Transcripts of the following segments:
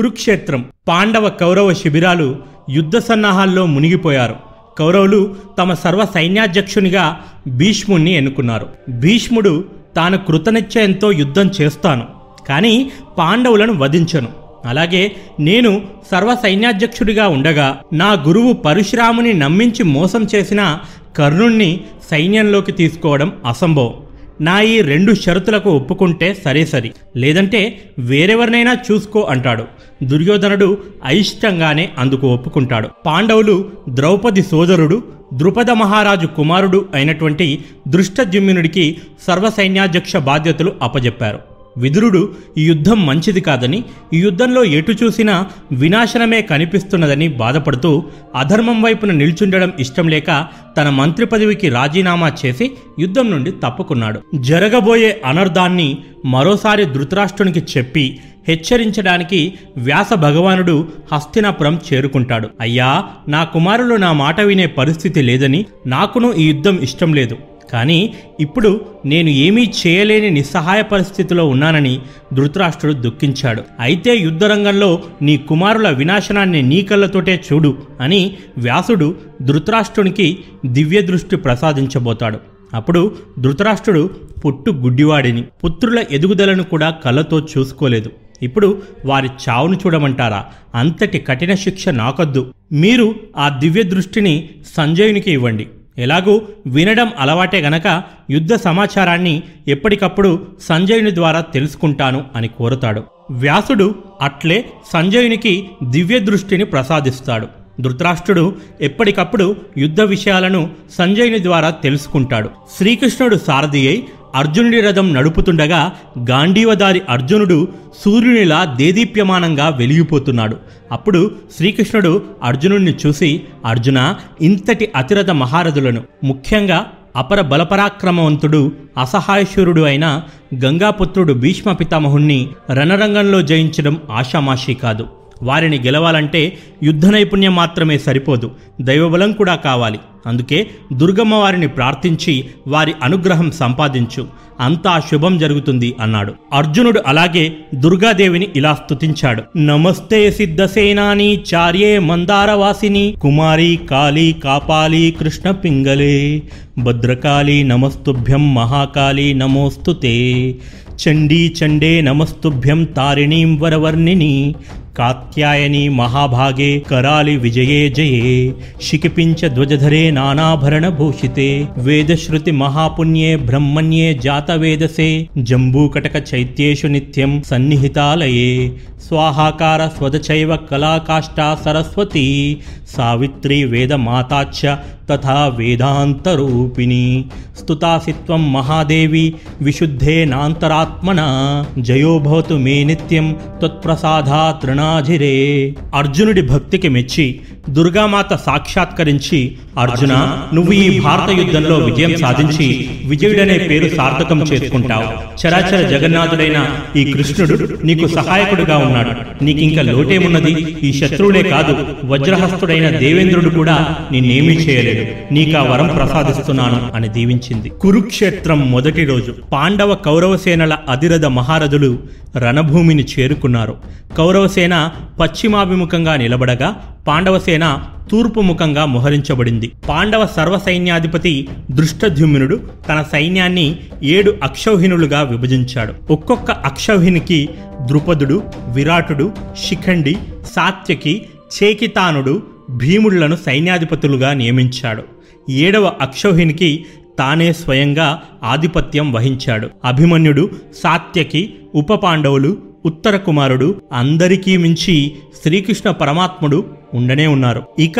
కురుక్షేత్రం పాండవ కౌరవ శిబిరాలు యుద్ధ సన్నాహాల్లో మునిగిపోయారు. కౌరవులు తమ సర్వ సైన్యాధ్యక్షునిగా భీష్ముణ్ణి ఎన్నుకున్నారు. భీష్ముడు తాను కృతనిశ్చయంతో యుద్ధం చేస్తాను కానీ పాండవులను వధించను. అలాగే నేను సర్వ సైన్యాధ్యక్షుడిగా ఉండగా నా గురువు పరశురాముని నమ్మించి మోసం చేసిన కర్ణుణ్ణి సైన్యంలోకి తీసుకోవడం అసంభవం. నా ఈ రెండు షరతులకు ఒప్పుకుంటే సరే సరి లేదంటే వేరెవరినైనా చూసుకో అంటాడు. దుర్యోధనుడు అయిష్టంగానే అందుకు ఒప్పుకుంటాడు. పాండవులు ద్రౌపది సోదరుడు ద్రుపద మహారాజు కుమారుడు అయినటువంటి దృష్టజుమ్నుడికి సర్వసైన్యాధ్యక్ష బాధ్యతలు అప్పజెప్పారు. విదురుడు ఈ యుద్ధం మంచిది కాదని ఈ యుద్ధంలో ఎటు చూసినా వినాశనమే కనిపిస్తున్నదని బాధపడుతూ అధర్మం వైపున నిల్చుండడం ఇష్టం లేక తన మంత్రి పదవికి రాజీనామా చేసి యుద్ధం నుండి తప్పుకున్నాడు. జరగబోయే అనర్ధాన్ని మరోసారి ధృతరాష్ట్రునికి చెప్పి హెచ్చరించడానికి వ్యాస భగవానుడు హస్తినాపురం చేరుకుంటాడు. అయ్యా నా కుమారులు నా మాట వినే పరిస్థితి లేదని నాకును ఈ యుద్ధం ఇష్టం లేదు. కానీ ఇప్పుడు నేను ఏమీ చేయలేని నిస్సహాయ పరిస్థితిలో ఉన్నానని ధృతరాష్ట్రుడు దుఃఖించాడు. అయితే యుద్ధరంగంలో నీ కుమారుల వినాశనాన్ని నీ కళ్ళతోటే చూడు అని వ్యాసుడు ధృతరాష్ట్రునికి దివ్య దృష్టి ప్రసాదించబోతాడు. అప్పుడు ధృతరాష్ట్రుడు పుట్టు గుడ్డివాడిని పుత్రుల ఎదుగుదలను కూడా కళ్ళతో చూసుకోలేదు. ఇప్పుడు వారి చావును చూడమంటారా? అంతటి కఠిన శిక్ష నాకొద్దు. మీరు ఆ దివ్య దృష్టిని సంజయునికి ఇవ్వండి. ఎలాగూ వినడం అలవాటే గనక యుద్ధ సమాచారాన్ని ఎప్పటికప్పుడు సంజయుని ద్వారా తెలుసుకుంటాను అని కోరుతాడు. వ్యాసుడు అట్లే సంజయునికి దివ్య దృష్టిని ప్రసాదిస్తాడు. ధృతరాష్ట్రుడు ఎప్పటికప్పుడు యుద్ధ విషయాలను సంజయుని ద్వారా తెలుసుకుంటాడు. శ్రీకృష్ణుడు సారథి అయి అర్జునుడి రథం నడుపుతుండగా గాంధీవదారి అర్జునుడు సూర్యునిలా దేదీప్యమానంగా వెలిగిపోతున్నాడు. అప్పుడు శ్రీకృష్ణుడు అర్జునుడిని చూసి అర్జున ఇంతటి అతిరథ మహారథులను ముఖ్యంగా అపర బలపరాక్రమవంతుడు అసహాయశూరుడు అయిన గంగాపుత్రుడు భీష్మ పితామహుణ్ణి రణరంగంలో జయించడం ఆషామాషీ కాదు. వారిని గెలవాలంటే యుద్ధ నైపుణ్యం మాత్రమే సరిపోదు. దైవబలం కూడా కావాలి. అందుకే దుర్గమ్మ వారిని ప్రార్థించి వారి అనుగ్రహం సంపాదించు. అంతా శుభం జరుగుతుంది అన్నాడు. అర్జునుడు అలాగే దుర్గాదేవిని ఇలా స్తుతించాడు. నమస్తే సిద్ధసేనాని చార్యే మందారవాసిని. కుమారి కాళీ కాపాలి కృష్ణ పింగలే భద్రకాళి నమస్తుభ్యం మహాకాళి నమోస్తుతే. చండీ చండే నమస్తుభ్యం తారిణీం వరవర్ణిని. कात्यायनी महाभागे करालि विजये जये। शिखिपिञ्च ध्वजधरे नानाभरणभूषिते। वेदश्रुतिमहापुण्ये ब्रह्मण्ये जातवेदसे। जम्बूकटकचैत्येषु नित्यं सन्निहितालये। स्वाहाकार स्वदचैव कलाकाष्ठा सरस्वती। सावित्री वेदमाता च तथा वेदान्तरूपिणी। स्तुतासि त्वं महादेवी, विशुद्धे नान्तरात्मना। जयो भवतु मे नित्यं त्वत्प्रसादा तृणा తృణాజిరే అర్జునుడి భక్తికి మెచ్చి దుర్గామాత సాక్షాత్కరించి అర్జున నువ్వు ఈ భారత యుద్ధంలో విజయం సాధించి విజయుడనే పేరు సార్థకం చేసుకుంటావు. చరాచర జగన్నాథుడైన ఈ కృష్ణుడు నీకు సహాయకుడుగా ఉన్నాడు. నీకింక లోటేమున్నది? ఈ శత్రువులే కాదు వజ్రహస్తుడైన దేవేంద్రుడు కూడా నిన్నేమీ చేయలేడు. నీకా వరం ప్రసాదిస్తున్నాను అని దీవించింది. కురుక్షేత్రం మొదటి రోజు పాండవ కౌరవసేనల అధిరథ మహారథులు రణభూమిని చేరుకున్నారు. కౌరవసేన పశ్చిమాభిముఖంగా నిలబడగా పాండవసేన తూర్పు ముఖంగా మోహరించబడింది. పాండవ సర్వసైన్యాధిపతి దృష్టద్యుమ్నుడు తన సైన్యాన్ని ఏడు అక్షౌహిణులుగా విభజించాడు. ఒక్కొక్క అక్షౌహినికి ద్రుపదుడు విరాటుడు శిఖండి సాత్యకి చేకితానుడు భీముళ్ళను సైన్యాధిపతులుగా నియమించాడు. ఏడవ అక్షౌహినికి తానే స్వయంగా ఆధిపత్యం వహించాడు. అభిమన్యుడు సాత్యకి ఉప పాండవులు ఉత్తర కుమారుడు అందరికీ మించి శ్రీకృష్ణ పరమాత్ముడు ఉండనే ఉన్నారు. ఇక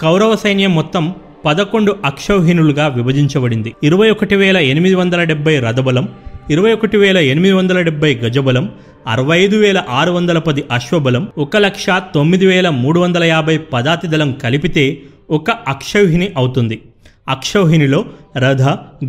కౌరవ సైన్యం మొత్తం పదకొండు అక్షౌహిణులుగా విభజించబడింది. ఇరవై ఒకటి వేల ఎనిమిది వందల డెబ్బై రథబలం ఇరవై ఒకటి వేల ఎనిమిది వందల డెబ్బై గజబలం అరవై ఐదు వేల ఆరు వందల పది అశ్వబలం ఒక లక్ష తొమ్మిది వేల మూడు వందల యాభై పదాతి దళం కలిపితే ఒక అక్షౌహిణి అవుతుంది. అక్షౌహిణిలో రథ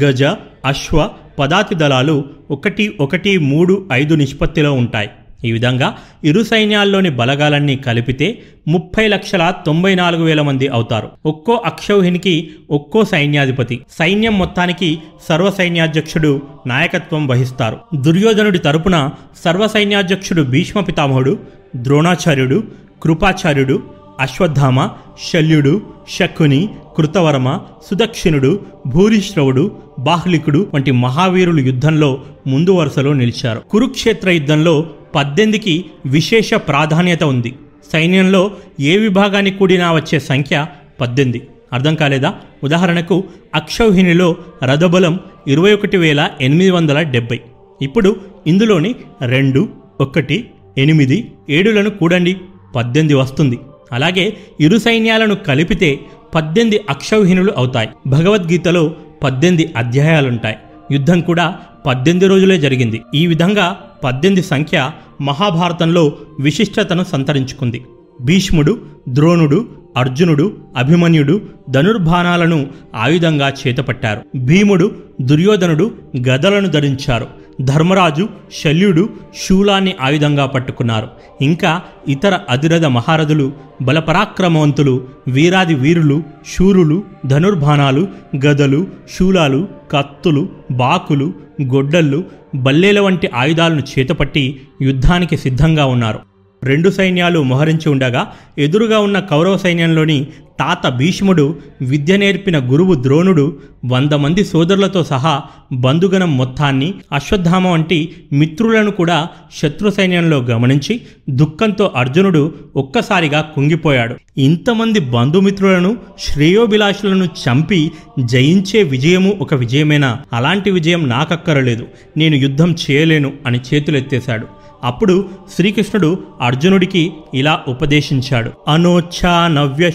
గజ అశ్వ పదాతి దళాలు ఒకటి ఒకటి మూడు ఐదు నిష్పత్తిలో ఉంటాయి. ఈ విధంగా ఇరు సైన్యాల్లోని బలగాలన్నీ కలిపితే ముప్పై లక్షల తొంభై నాలుగు వేల మంది అవుతారు. ఒక్కో అక్షౌహినికి ఒక్కో సైన్యాధిపతి. సైన్యం మొత్తానికి సర్వ సైన్యాధ్యక్షుడు నాయకత్వం వహిస్తారు. దుర్యోధనుడి తరపున సర్వ సైన్యాధ్యక్షుడు భీష్మ పితామహుడు ద్రోణాచార్యుడు కృపాచార్యుడు అశ్వత్థామ శల్యుడు శకుని కృతవర్మ సుదక్షిణుడు భూరిశ్రవుడు బాహ్లికుడు వంటి మహావీరులు యుద్ధంలో ముందు వరుసలో నిలిచారు. కురుక్షేత్ర యుద్ధంలో పద్దెనిమిదికి విశేష ప్రాధాన్యత ఉంది. సైన్యంలో ఏ విభాగానికి కూడినా వచ్చే సంఖ్య పద్దెనిమిది. అర్థం కాలేదా? ఉదాహరణకు అక్షౌహిణిలో రథబలం ఇరవై ఒకటి వేల ఎనిమిది వందల డెబ్బై ఇప్పుడు ఇందులోని రెండు ఒకటి ఎనిమిది ఏడులను కూడండి. పద్దెనిమిది వస్తుంది. అలాగే ఇరు సైన్యాలను కలిపితే పద్దెనిమిది అక్షౌహిణులు అవుతాయి. భగవద్గీతలో పద్దెనిమిది అధ్యాయాలుంటాయి. యుద్ధం కూడా పద్దెనిమిది రోజులే జరిగింది. ఈ విధంగా పద్దెనిమిది సంఖ్య మహాభారతంలో విశిష్టతను సంతరించుకుంది. భీష్ముడు ద్రోణుడు అర్జునుడు అభిమన్యుడు ధనుర్బాణాలను ఆయుధంగా చేతపట్టారు. భీముడు దుర్యోధనుడు గదలను ధరించారు. ధర్మరాజు శల్యుడు శూలాన్ని ఆయుధంగా పట్టుకున్నారు. ఇంకా ఇతర అధిరథ మహారథులు బలపరాక్రమవంతులు వీరాది వీరులు శూరులు ధనుర్బాణాలు గదలు శూలాలు కత్తులు బాకులు గొడ్డళ్ళు బల్లేల వంటి ఆయుధాలను చేతపట్టి యుద్ధానికి సిద్ధంగా ఉన్నారు. రెండు సైన్యాలు మోహరించి ఉండగా ఎదురుగా ఉన్న కౌరవ సైన్యంలోని తాత భీష్ముడు విద్య నేర్పిన గురువు ద్రోణుడు వంద మంది సోదరులతో సహా బంధుగణం మొత్తాన్ని అశ్వత్థామ వంటి మిత్రులను కూడా శత్రు సైన్యంలో గమనించి దుఃఖంతో అర్జునుడు ఒక్కసారిగా కుంగిపోయాడు. ఇంతమంది బంధుమిత్రులను శ్రేయోభిలాషులను చంపి జయించే విజయము ఒక విజయమేనా? అలాంటి విజయం నాకక్కరలేదు. నేను యుద్ధం చేయలేను అని చేతులెత్తేశాడు. అప్పుడు శ్రీకృష్ణుడు అర్జునుడికి ఇలా ఉపదేశించాడు. అనోచ్ఛా నవ్య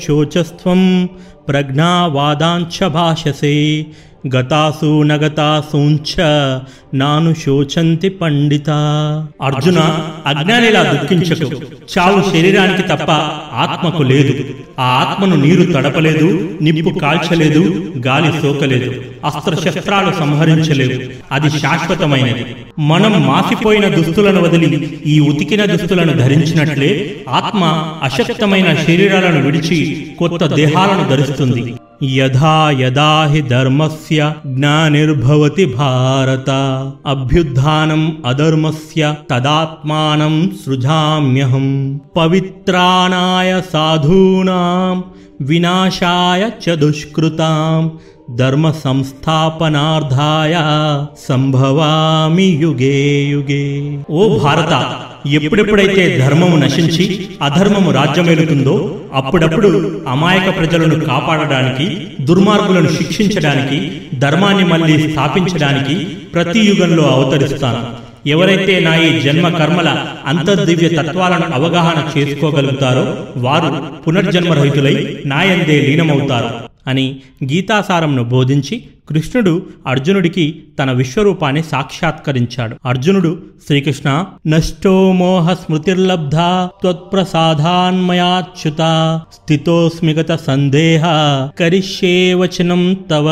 ప్రజ్ఞావాదాంఛ భాషసే గతాసు నగతాసూంచ నాను శోచంతి పండిత. అర్జున అజ్ఞానిలా దుఃఖించకు. చావు శరీరానికి తప్ప ఆత్మకు లేదు. ఆ ఆత్మను నీరు తడపలేదు నిప్పు కాల్చలేదు గాలి సోకలేదు అస్త్రశస్త్రాలు సంహరించలేవు. అది శాశ్వతమైనది. మనం మాసిపోయిన దుస్తులను వదిలి ఈ ఉతికిన దుస్తులను ధరించినట్లే ఆత్మ అశక్తమైన శరీరాలను విడిచి కొత్త దేహాలను ధరిస్తుంది. यदा यदा हि धर्मस्य ज्ञानिर्भवति भारत। अभ्युत्थानम् अधर्मस्य तदात्मानं सृजाम्यहम्। पवित्राणाय साधूनां विनाशाय च धर्म धर्मसंस्थापनार्थाय सम्भवामि युगे युगे। ओ भारत! ఎప్పుడెప్పుడైతే ధర్మము నశించి అధర్మము రాజ్యమేలుతుందో అప్పుడప్పుడు అమాయక ప్రజలను కాపాడడానికి దుర్మార్గులను శిక్షించడానికి ధర్మాన్ని మళ్ళీ స్థాపించడానికి ప్రతి యుగంలో అవతరిస్తాను. ఎవరైతే నా ఈ జన్మ కర్మల అంతర్దివ్య తత్వాలను అవగాహన చేసుకోగలుగుతారో వారు పునర్జన్మరహితులై నాయందే లీనమవుతారు అని గీతాసారంను బోధించి కృష్ణుడు అర్జునుడికి తన విశ్వరూపాన్ని సాక్షాత్కరించాడు. అర్జునుడు శ్రీకృష్ణ నష్టో మోహ స్మృతిర్లబ్ధ త్వత్ప్రసాదాన్మయాచ్యుత స్థితోస్మిగత సందేహ కరిష్యే వచనం తవ.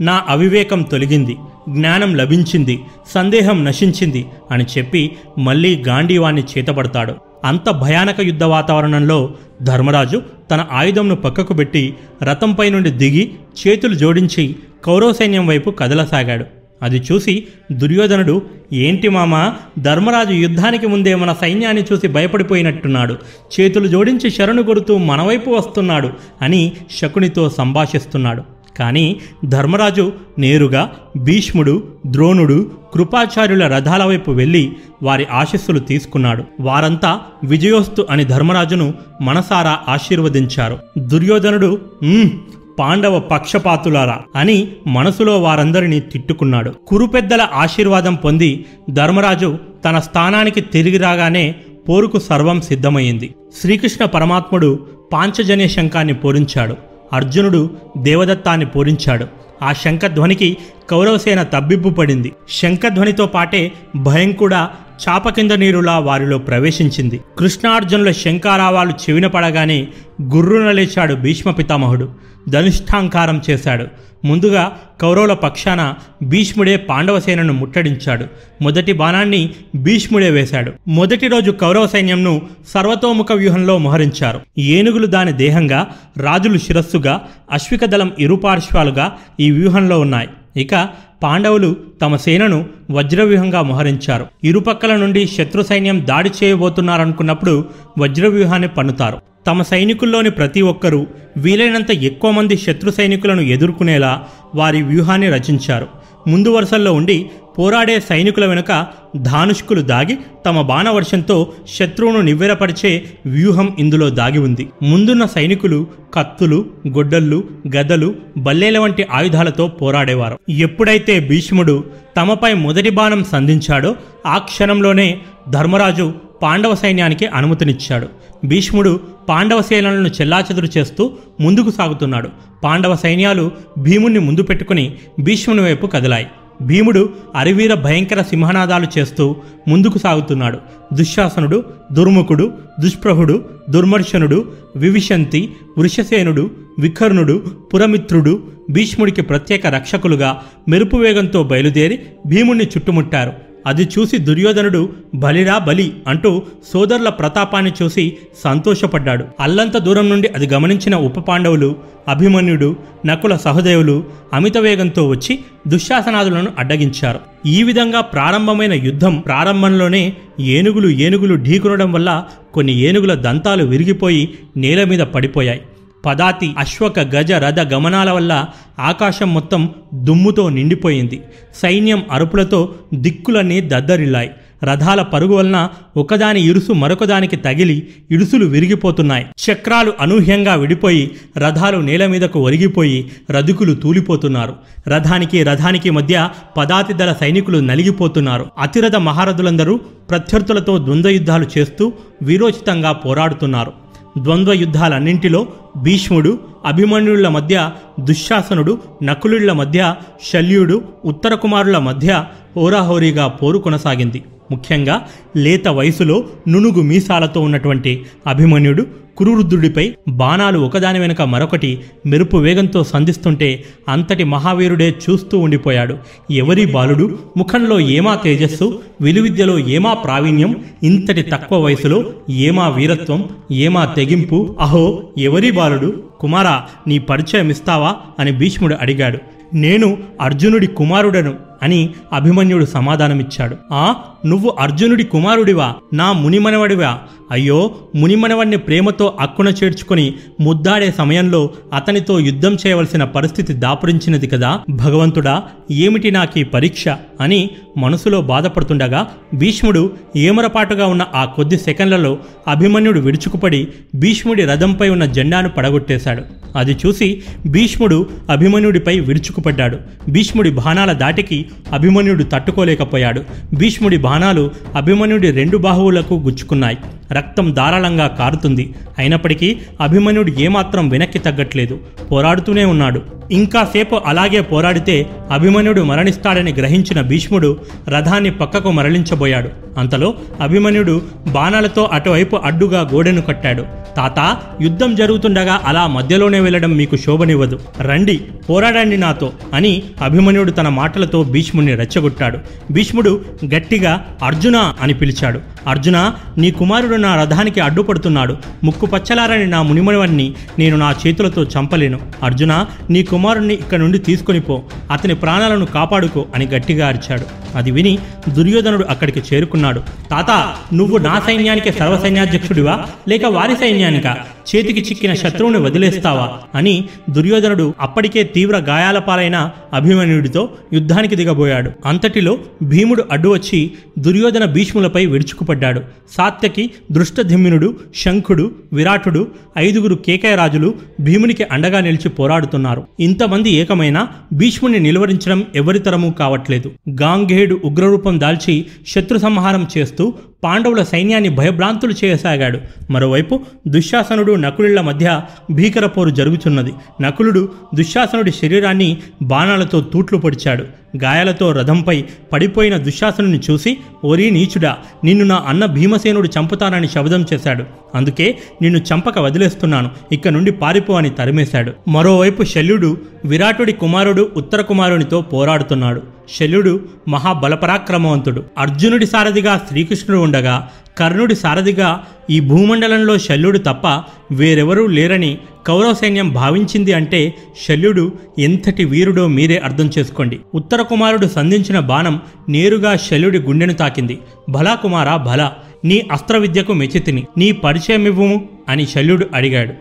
నా అవివేకం తొలగింది జ్ఞానం లభించింది సందేహం నశించింది అని చెప్పి మళ్ళీ గాంధీవాణ్ణి చేతబడతాడు. అంత భయానక యుద్ధ వాతావరణంలో ధర్మరాజు తన ఆయుధంను పక్కకు పెట్టి రథంపై నుండి దిగి చేతులు జోడించి కౌరవ సైన్యం వైపు కదలసాగాడు. అది చూసి దుర్యోధనుడు ఏంటి మామ ధర్మరాజు యుద్ధానికి ముందే మన సైన్యాన్ని చూసి భయపడిపోయినట్టున్నాడు. చేతులు జోడించి శరణు కొడుతూ మనవైపు వస్తున్నాడు అని శకునితో సంభాషిస్తున్నాడు. కానీ ధర్మరాజు నేరుగా భీష్ముడు ద్రోణుడు కృపాచార్యుల రథాల వైపు వెళ్ళి వారి ఆశస్సులు తీసుకున్నాడు. వారంతా విజయోస్తు అని ధర్మరాజును మనసారా ఆశీర్వదించారు. దుర్యోధనుడు పాండవ పక్షపాతులారా అని మనసులో వారందరినీ తిట్టుకున్నాడు. కురు పెద్దల ఆశీర్వాదం పొంది ధర్మరాజు తన స్థానానికి తిరిగి రాగానే పోరుకు సర్వం సిద్ధమైంది. శ్రీకృష్ణ పరమాత్ముడు పాంచజన్య శంఖాన్ని పూరించాడు. అర్జునుడు దేవదత్తాన్ని పూరించాడు. ఆ శంఖధ్వనికి కౌరవసేన తబ్బిబ్బు పడింది. శంఖధ్వనితో పాటే భయం కూడా చాప కింద నీరులా వారిలో ప్రవేశించింది. కృష్ణార్జునుల శంఖారావాలు చెవిన పడగానే గుర్రున లేచాడు భీష్మ పితామహుడు. ధనుష్ఠాంకారం చేశాడు. ముందుగా కౌరవుల పక్షాన భీష్ముడే పాండవసేనను ముట్టడించాడు. మొదటి బాణాన్ని భీష్ముడే వేశాడు. మొదటి రోజు కౌరవ సైన్యంను సర్వతోముఖ వ్యూహంలో మోహరించారు. ఏనుగులు దాని దేహంగా రాజులు శిరస్సుగా అశ్విక దళం ఇరుపార్శ్వాలుగా ఈ వ్యూహంలో ఉన్నాయి. ఇక పాండవులు తమ సేనను వజ్రవ్యూహంగా మోహరించారు. ఇరుపక్కల నుండి శత్రు సైన్యం దాడి చేయబోతున్నారనుకున్నప్పుడు వజ్రవ్యూహాన్ని పన్నుతారు. తమ సైనికుల్లోని ప్రతి ఒక్కరూ వీలైనంత ఎక్కువ మంది శత్రు సైనికులను ఎదుర్కొనేలా వారి వ్యూహాన్ని రచించారు. ముందు వరుసల్లో ఉండి పోరాడే సైనికుల వెనుక ధానుష్కులు దాగి తమ బాణవర్షంతో శత్రువును నివ్వెరపరిచే వ్యూహం ఇందులో దాగి ఉంది. ముందున్న సైనికులు కత్తులు గొడ్డళ్ళు గదలు బల్లేల వంటి ఆయుధాలతో పోరాడేవారు. ఎప్పుడైతే భీష్ముడు తమపై మొదటి బాణం సంధించాడో ఆ క్షణంలోనే ధర్మరాజు పాండవ సైన్యానికి అనుమతినిచ్చాడు. భీష్ముడు పాండవ సేనలను చెల్లాచెదురు చేస్తూ ముందుకు సాగుతున్నాడు. పాండవ సైన్యాలు భీముణ్ణి ముందు పెట్టుకుని భీష్ముని వైపు కదిలాయి. భీముడు అరివీర భయంకర సింహనాదాలు చేస్తూ ముందుకు సాగుతున్నాడు. దుశ్శాసనుడు దుర్ముఖుడు దుష్ప్రహుడు దుర్మర్శనుడు వివిశంతి వృషసేనుడు వికర్ణుడు పురమిత్రుడు భీష్ముడికి ప్రత్యేక రక్షకులుగా మెరుపు వేగంతో బయలుదేరి భీముణ్ణి చుట్టుముట్టారు. అది చూసి దుర్యోధనుడు బలిరా బలి అంటూ సోదరుల ప్రతాపాన్ని చూసి సంతోషపడ్డాడు. అల్లంత దూరం నుండి అది గమనించిన ఉప పాండవులు అభిమన్యుడు నకుల సహదేవులు అమిత వేగంతో వచ్చి దుశ్శాసనాదులను అడ్డగించారు. ఈ విధంగా ప్రారంభమైన యుద్ధం ప్రారంభంలోనే ఏనుగులు ఏనుగులు ఢీకొనడం వల్ల కొన్ని ఏనుగుల దంతాలు విరిగిపోయి నేల మీద పడిపోయాయి. పదాతి అశ్వక గజ రథ గమనాల వల్ల ఆకాశం మొత్తం దుమ్ముతో నిండిపోయింది. సైన్యం అరుపులతో దిక్కులన్నీ దద్దరిల్లాయి. రథాల పరుగు వలన ఒకదాని ఇరుసు మరొకదానికి తగిలి ఇరుసులు విరిగిపోతున్నాయి. చక్రాలు అనూహ్యంగా విడిపోయి రథాలు నేల మీదకు ఒరిగిపోయి రథుకులు తూలిపోతున్నారు. రథానికి రథానికి మధ్య పదాతి దళ సైనికులు నలిగిపోతున్నారు. అతిరథ మహారథులందరూ ప్రత్యర్థులతో ద్వంద్వ యుద్ధాలు చేస్తూ వీరోచితంగా పోరాడుతున్నారు. ద్వంద్వ యుద్ధాలన్నింటిలో భీష్ముడు అభిమన్యుల మధ్య దుశ్శాసనుడు నకులుళ్ళ మధ్య శల్యుడు ఉత్తర కుమారుల మధ్య హోరాహోరీగా పోరు కొనసాగింది. ముఖ్యంగా లేత వయసులో నునుగు మీసాలతో ఉన్నటువంటి అభిమన్యుడు కురురుద్రుడిపై బాణాలు ఒకదాని వెనుక మరొకటి మెరుపు వేగంతో సంధిస్తుంటే అంతటి మహావీరుడే చూస్తూ ఉండిపోయాడు. ఎవరి బాలుడు? ముఖంలో ఏమా తేజస్సు? విలువిద్యలో ఏమా ప్రావీణ్యం? ఇంతటి తక్కువ వయసులో ఏమా వీరత్వం? ఏమా తెగింపు? అహో ఎవరి బాలుడు? కుమారా నీ పరిచయం ఇస్తావా? అని భీష్ముడు అడిగాడు. నేను అర్జునుడి కుమారుడను. అని అభిమన్యుడు సమాధానమిచ్చాడు. ఆ నువ్వు అర్జునుడి కుమారుడివా? నా మునిమనవడివా? అయ్యో మునిమనవడిని ప్రేమతో అక్కున చేర్చుకుని ముద్దాడే సమయంలో అతనితో యుద్ధం చేయవలసిన పరిస్థితి దాపురించినది కదా? భగవంతుడా ఏమిటి నాకీ పరీక్ష? అని మనసులో బాధపడుతుండగా భీష్ముడు ఏమరపాటుగా ఉన్న ఆ కొద్ది సెకండ్లలో అభిమన్యుడు విడుచుకుపడి భీష్ముడి రథంపై ఉన్న జెండాను పడగొట్టేశాడు. అది చూసి భీష్ముడు అభిమన్యుడిపై విరుచుకుపడ్డాడు. భీష్ముడి బాణాల దాటికి అభిమన్యుడు తట్టుకోలేకపోయాడు. భీష్ముడి బాణాలు అభిమన్యుడి రెండు బాహువులకు గుచ్చుకున్నాయి. రక్తం ధారాళంగా కారుతుంది. అయినప్పటికీ అభిమన్యుడు ఏమాత్రం వెనక్కి తగ్గట్లేదు. పోరాడుతూనే ఉన్నాడు. ఇంకాసేపు అలాగే పోరాడితే అభిమన్యుడు మరణిస్తాడని గ్రహించిన భీష్ముడు రథాన్ని పక్కకు మరలించబోయాడు. అంతలో అభిమన్యుడు బాణాలతో అటువైపు అడ్డుగా గోడెను కట్టాడు. తాత యుద్ధం జరుగుతుండగా అలా మధ్యలోనే వెళ్ళడం మీకు శోభనివ్వదు. రండి పోరాడండి నాతో అని అభిమన్యుడు తన మాటలతో భీష్ముడిని రెచ్చగొట్టాడు. భీష్ముడు గట్టిగా అర్జున అని పిలిచాడు. అర్జున నీ కుమారుడు నా రథానికి అడ్డుపడుతున్నాడు. ముక్కు పచ్చలారని నా మునిమణివన్ని నేను నా చేతులతో చంపలేను. అర్జున నీ కుమారుణ్ణి ఇక్కడ నుండి తీసుకొని పో. అతని ప్రాణాలను కాపాడుకో అని గట్టిగా అరిచాడు. అది విని దుర్యోధనుడు అక్కడికి చేరుకున్నాడు. తాత నువ్వు నా సైన్యానికి సర్వసైన్యాధ్యక్షుడివా? లేక వారి సైన్యానికా? చేతికి చిక్కిన శత్రువుని వదిలేస్తావా అని దుర్యోధనుడు అప్పటికే తీవ్ర గాయాల పాలైన అభిమన్యుడితో యుద్ధానికి దిగబోయాడు. అంతటిలో భీముడు అడ్డు వచ్చి దుర్యోధన భీష్ములపై విడుచుకుపడ్డాడు సాత్యకి దృష్టధిమ్మినుడు శంఖుడు విరాటుడు ఐదుగురు కేకయరాజులు భీమునికి అండగా నిలిచి పోరాడుతున్నారు. ఇంతమంది ఏకమైన భీష్ముని నిలువరించడం ఎవరితరమూ కావట్లేదు. గాంగేయుడు ఉగ్రరూపం దాల్చి శత్రు సంహారం చేస్తూ పాండవుల సైన్యాన్ని భయభ్రాంతులు చేయసాగాడు. మరోవైపు దుశ్శాసనుడు నకులుల మధ్య భీకర పోరు జరుగుతున్నది నకులుడు దుశ్శాసనుడి శరీరాన్ని బాణాలతో తూట్లు పొడిచాడు. గాయాలతో రథంపై పడిపోయిన దుశ్శాసనుని చూసి ఓరీ నీచుడా నిన్ను నా అన్న భీమసేనుడు చంపుతానని శబదం చేశాడు. అందుకే నిన్ను చంపక వదిలేస్తున్నాను. ఇక్క నుండి పారిపో అని తరిమేశాడు. మరోవైపు శల్యుడు విరాటుడి కుమారుడు ఉత్తర కుమారునితో పోరాడుతున్నాడు. శల్యుడు మహాబలపరాక్రమవంతుడు. అర్జునుడి సారథిగా శ్రీకృష్ణుడు ఉండగా కర్ణుడి సారథిగా ఈ భూమండలంలో శల్యుడు తప్ప వేరెవరూ లేరని కౌరవ సైన్యం భావించింది అంటే శల్యుడు ఎంతటి వీరుడో మీరే అర్థం చేసుకోండి. ఉత్తర కుమారుడు సంధించిన బాణం నేరుగా శల్యుడి గుండెను తాకింది. భలా కుమారా భలా నీ అస్త్ర విద్యకు మెచ్చితిని నీ పరిచయం అని శల్యుడు అడిగాడు.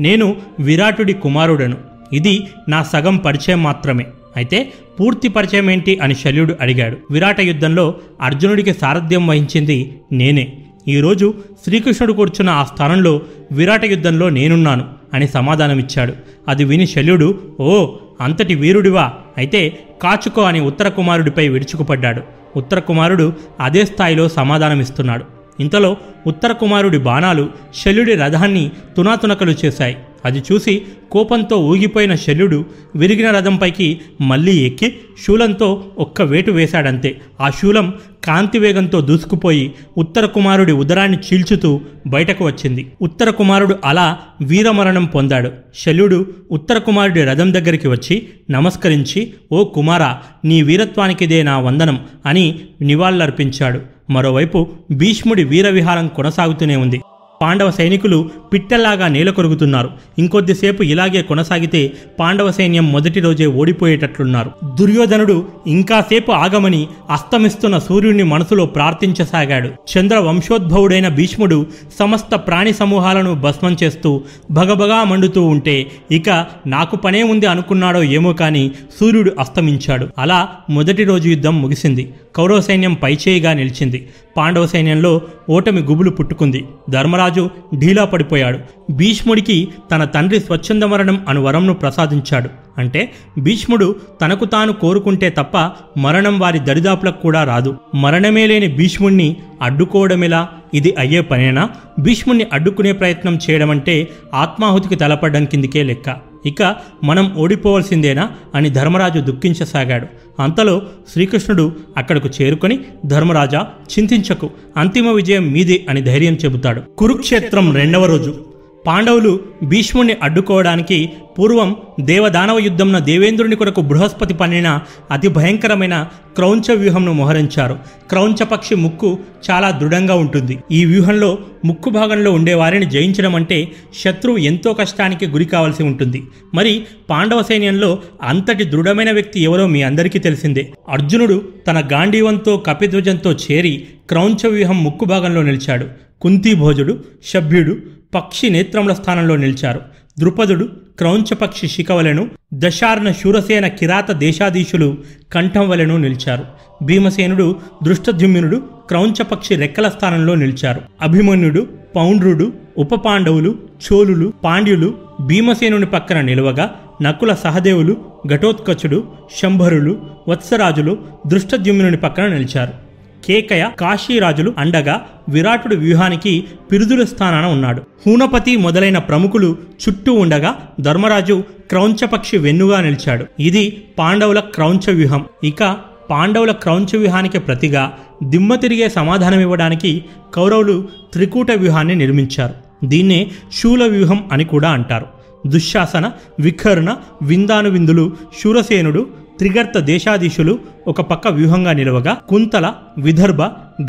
నేను విరాటుడి కుమారుడను. ఇది నా సగం పరిచయం మాత్రమే. అయితే పూర్తి పరిచయం ఏంటి అని శల్యుడు అడిగాడు. విరాట యుద్ధంలో అర్జునుడికి సారథ్యం వహించింది నేనే. ఈరోజు శ్రీకృష్ణుడు కూర్చున్న ఆ స్థానంలో విరాట యుద్ధంలో నేనున్నాను అని సమాధానమిచ్చాడు. అది విని శల్యుడు ఓ అంతటి వీరుడివా? అయితే కాచుకో అని ఉత్తర కుమారుడిపై విరుచుకుపడ్డాడు. ఉత్తర కుమారుడు అదే స్థాయిలో సమాధానమిస్తున్నాడు. ఇంతలో ఉత్తర కుమారుడి బాణాలు శల్యుడి రథాన్ని తునాతునకలు చేశాయి. అది చూసి కోపంతో ఊగిపోయిన శల్యుడు విరిగిన రథంపైకి మళ్ళీ ఎక్కి శూలంతో ఒక్క వేటు వేశాడంతే. ఆ శూలం కాంతి వేగంతో దూసుకుపోయి ఉత్తర కుమారుడి ఉదరాన్ని చీల్చుతూ బయటకు వచ్చింది. ఉత్తర కుమారుడు అలా వీరమరణం పొందాడు. శల్యుడు ఉత్తర కుమారుడి రథం దగ్గరికి వచ్చి నమస్కరించి ఓ కుమారా నీ వీరత్వానికిదే నా వందనం అని నివాళులర్పించాడు. మరోవైపు భీష్ముడి వీరవిహారం కొనసాగుతూనే ఉంది. పాండవ సైనికులు పిట్టల్లాగా నేల కొరుగుతున్నారు ఇంకొద్దిసేపు ఇలాగే కొనసాగితే పాండవ సైన్యం మొదటి రోజే ఓడిపోయేటట్లున్నారు. దుర్యోధనుడు ఇంకాసేపు ఆగమని అస్తమిస్తున్న సూర్యుడిని మనసులో ప్రార్థించసాగాడు. చంద్ర వంశోద్భవుడైన భీష్ముడు సమస్త ప్రాణి సమూహాలను భస్మం చేస్తూ భగభగా మండుతూ ఉంటే ఇక నాకు పనే ఉంది అనుకున్నాడో ఏమో కానీ సూర్యుడు అస్తమించాడు. అలా మొదటి రోజు యుద్ధం ముగిసింది. కౌరవ సైన్యం పైచేయిగా నిలిచింది. పాండవ సైన్యంలో ఓటమి గుబులు పుట్టుకుంది. ధర్మరాజు ఢీలా పడిపోయాడు. భీష్ముడికి తన తండ్రి స్వచ్ఛంద మరణం అను వరంను ప్రసాదించాడు. అంటే భీష్ముడు తనకు తాను కోరుకుంటే తప్ప మరణం వారి దరిదాపులకు కూడా రాదు. మరణమే లేని భీష్ముణ్ణి అడ్డుకోవడమెలా? ఇది అయ్యే పనేనా? భీష్ముణ్ణి అడ్డుకునే ప్రయత్నం చేయడం అంటే ఆత్మాహుతికి తలపడ్డం కిందికే లెక్క. ఇక మనం ఓడిపోవలసిందేనా అని ధర్మరాజు దుఃఖించసాగాడు. అంతలో శ్రీకృష్ణుడు అక్కడకు చేరుకొని ధర్మరాజా చింతించకు. అంతిమ విజయం మీదే అని ధైర్యం చెబుతాడు. కురుక్షేత్రం రెండవ రోజు. పాండవులు భీష్ముణ్ణి అడ్డుకోవడానికి పూర్వం దేవదానవ యుద్ధంన దేవేంద్రుని కొరకు బృహస్పతి పన్నిన అతి భయంకరమైన క్రౌంచ వ్యూహంను మోహరించారు. క్రౌంచపక్షి ముక్కు చాలా దృఢంగా ఉంటుంది. ఈ వ్యూహంలో ముక్కు భాగంలో ఉండే వారిని జయించడం అంటే శత్రువు ఎంతో కష్టానికి గురి కావాల్సి ఉంటుంది. మరి పాండవ సైన్యంలో అంతటి దృఢమైన వ్యక్తి ఎవరో మీ అందరికీ తెలిసిందే. అర్జునుడు తన గాంధీవంతో కపిధ్వజంతో చేరి క్రౌంచ వ్యూహం ముక్కు భాగంలో నిలిచాడు. కుంతిభోజుడు సభ్యుడు పక్షి నేత్రముల స్థానంలో నిలిచారు. ద్రుపదుడు క్రౌంచపక్షి శిఖవలను దశార్ణ శూరసేన కిరాత దేశాధీశులు కంఠం వలెను నిలిచారు. భీమసేనుడు దృష్టద్యుమ్నుడు క్రౌంచపక్షి రెక్కల స్థానంలో నిలిచారు. అభిమన్యుడు పౌండ్రుడు ఉప పాండవులు చోళులు పాండ్యులు భీమసేనుని పక్కన నిలువగా నకుల సహదేవులు ఘటోత్కచుడు శంభరులు వత్సరాజులు దృష్టద్యుమ్నుని పక్కన నిలిచారు. కేకయ కాశీరాజులు అండగా విరాటుడు వ్యూహానికి పిరుదుల స్థానాన ఉన్నాడు. హూనపతి మొదలైన ప్రముఖులు చుట్టూ ఉండగా ధర్మరాజు క్రౌంచపక్షి వెన్నుగా నిలిచాడు. ఇది పాండవుల క్రౌంచ వ్యూహం. ఇక పాండవుల క్రౌంచ వ్యూహానికి ప్రతిగా దిమ్మ తిరిగే సమాధానమివ్వడానికి కౌరవులు త్రికూట వ్యూహాన్ని నిర్మించారు. దీన్నే శూల వ్యూహం అని కూడా అంటారు. దుశ్శాసన వికర్ణ విందాను విందులు శూరసేనుడు త్రిగర్త దేశాధీశులు ఒక పక్క వ్యూహంగా నిలవగా కుంతల విదర్భ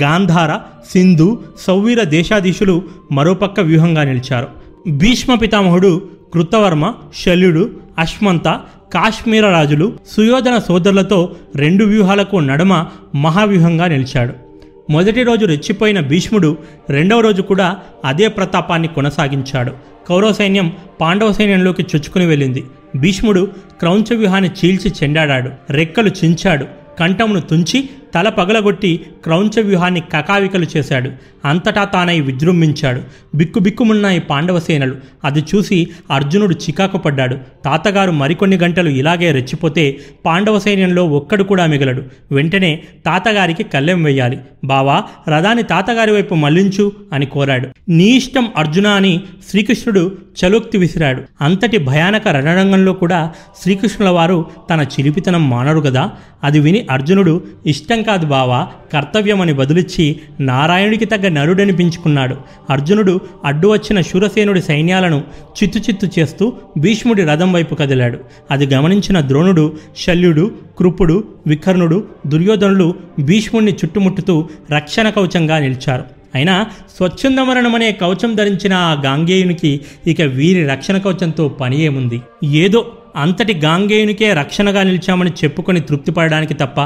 గాంధార సింధు సౌవీర దేశాధీశులు మరోపక్క వ్యూహంగా నిలిచారు. భీష్మ పితామహుడు కృతవర్మ శల్యుడు అశ్మంత కాశ్మీర రాజులు సుయోధన సోదరులతో రెండు వ్యూహాలకు నడుమ మహావ్యూహంగా నిలిచాడు. మొదటి రోజు రెచ్చిపోయిన భీష్ముడు రెండవ రోజు కూడా అదే ప్రతాపాన్ని కొనసాగించాడు. కౌరవ సైన్యం పాండవ సైన్యంలోకి చొచ్చుకుని వెళ్ళింది. భీష్ముడు క్రౌంచ వ్యూహాన్ని చీల్చి చెండాడాడు. రెక్కలు చించాడు. కంఠమును తుంచి తల పగలగొట్టి క్రౌంచ వ్యూహాన్ని కకావికలు చేశాడు. అంతటా తానై విజృంభించాడు. బిక్కుబిక్కుమున్న ఈ అది చూసి అర్జునుడు చికాకు పడ్డాడు. తాతగారు మరికొన్ని గంటలు ఇలాగే రెచ్చిపోతే పాండవసైన్యంలో ఒక్కడు కూడా మిగలడు. వెంటనే తాతగారికి కళ్ళెం వేయాలి. బావా రథాన్ని తాతగారి వైపు మళ్ళించు అని కోరాడు. నీ ఇష్టం అర్జున అని శ్రీకృష్ణుడు చలోక్తి విసిరాడు. అంతటి భయానక రణరంగంలో కూడా శ్రీకృష్ణుల వారు తన చిలిపితనం మానరు కదా అది విని అర్జునుడు ఇష్టం కాదు బావా. కర్తవ్యమని బదులిచ్చి నారాయణుడికి తగ్గ నరుడనిపించుకున్నాడు. అర్జునుడు అడ్డు వచ్చిన శూరసేనుడి సైన్యాలను చిత్తు చిత్తు చేస్తూ భీష్ముడి రథం వైపు కదిలాడు. అది గమనించిన ద్రోణుడు శల్యుడు కృపుడు వికర్ణుడు దుర్యోధనులు భీష్ముడిని చుట్టుముట్టుతూ రక్షణ కవచంగా నిలిచారు. అయినా స్వచ్ఛంద కవచం ధరించిన ఆ గాంగేయునికి ఇక వీరి రక్షణ కవచంతో పని ఏముంది ఏదో అంతటి గాంగేయునికే రక్షణగా నిలిచామని చెప్పుకొని తృప్తిపడడానికి తప్ప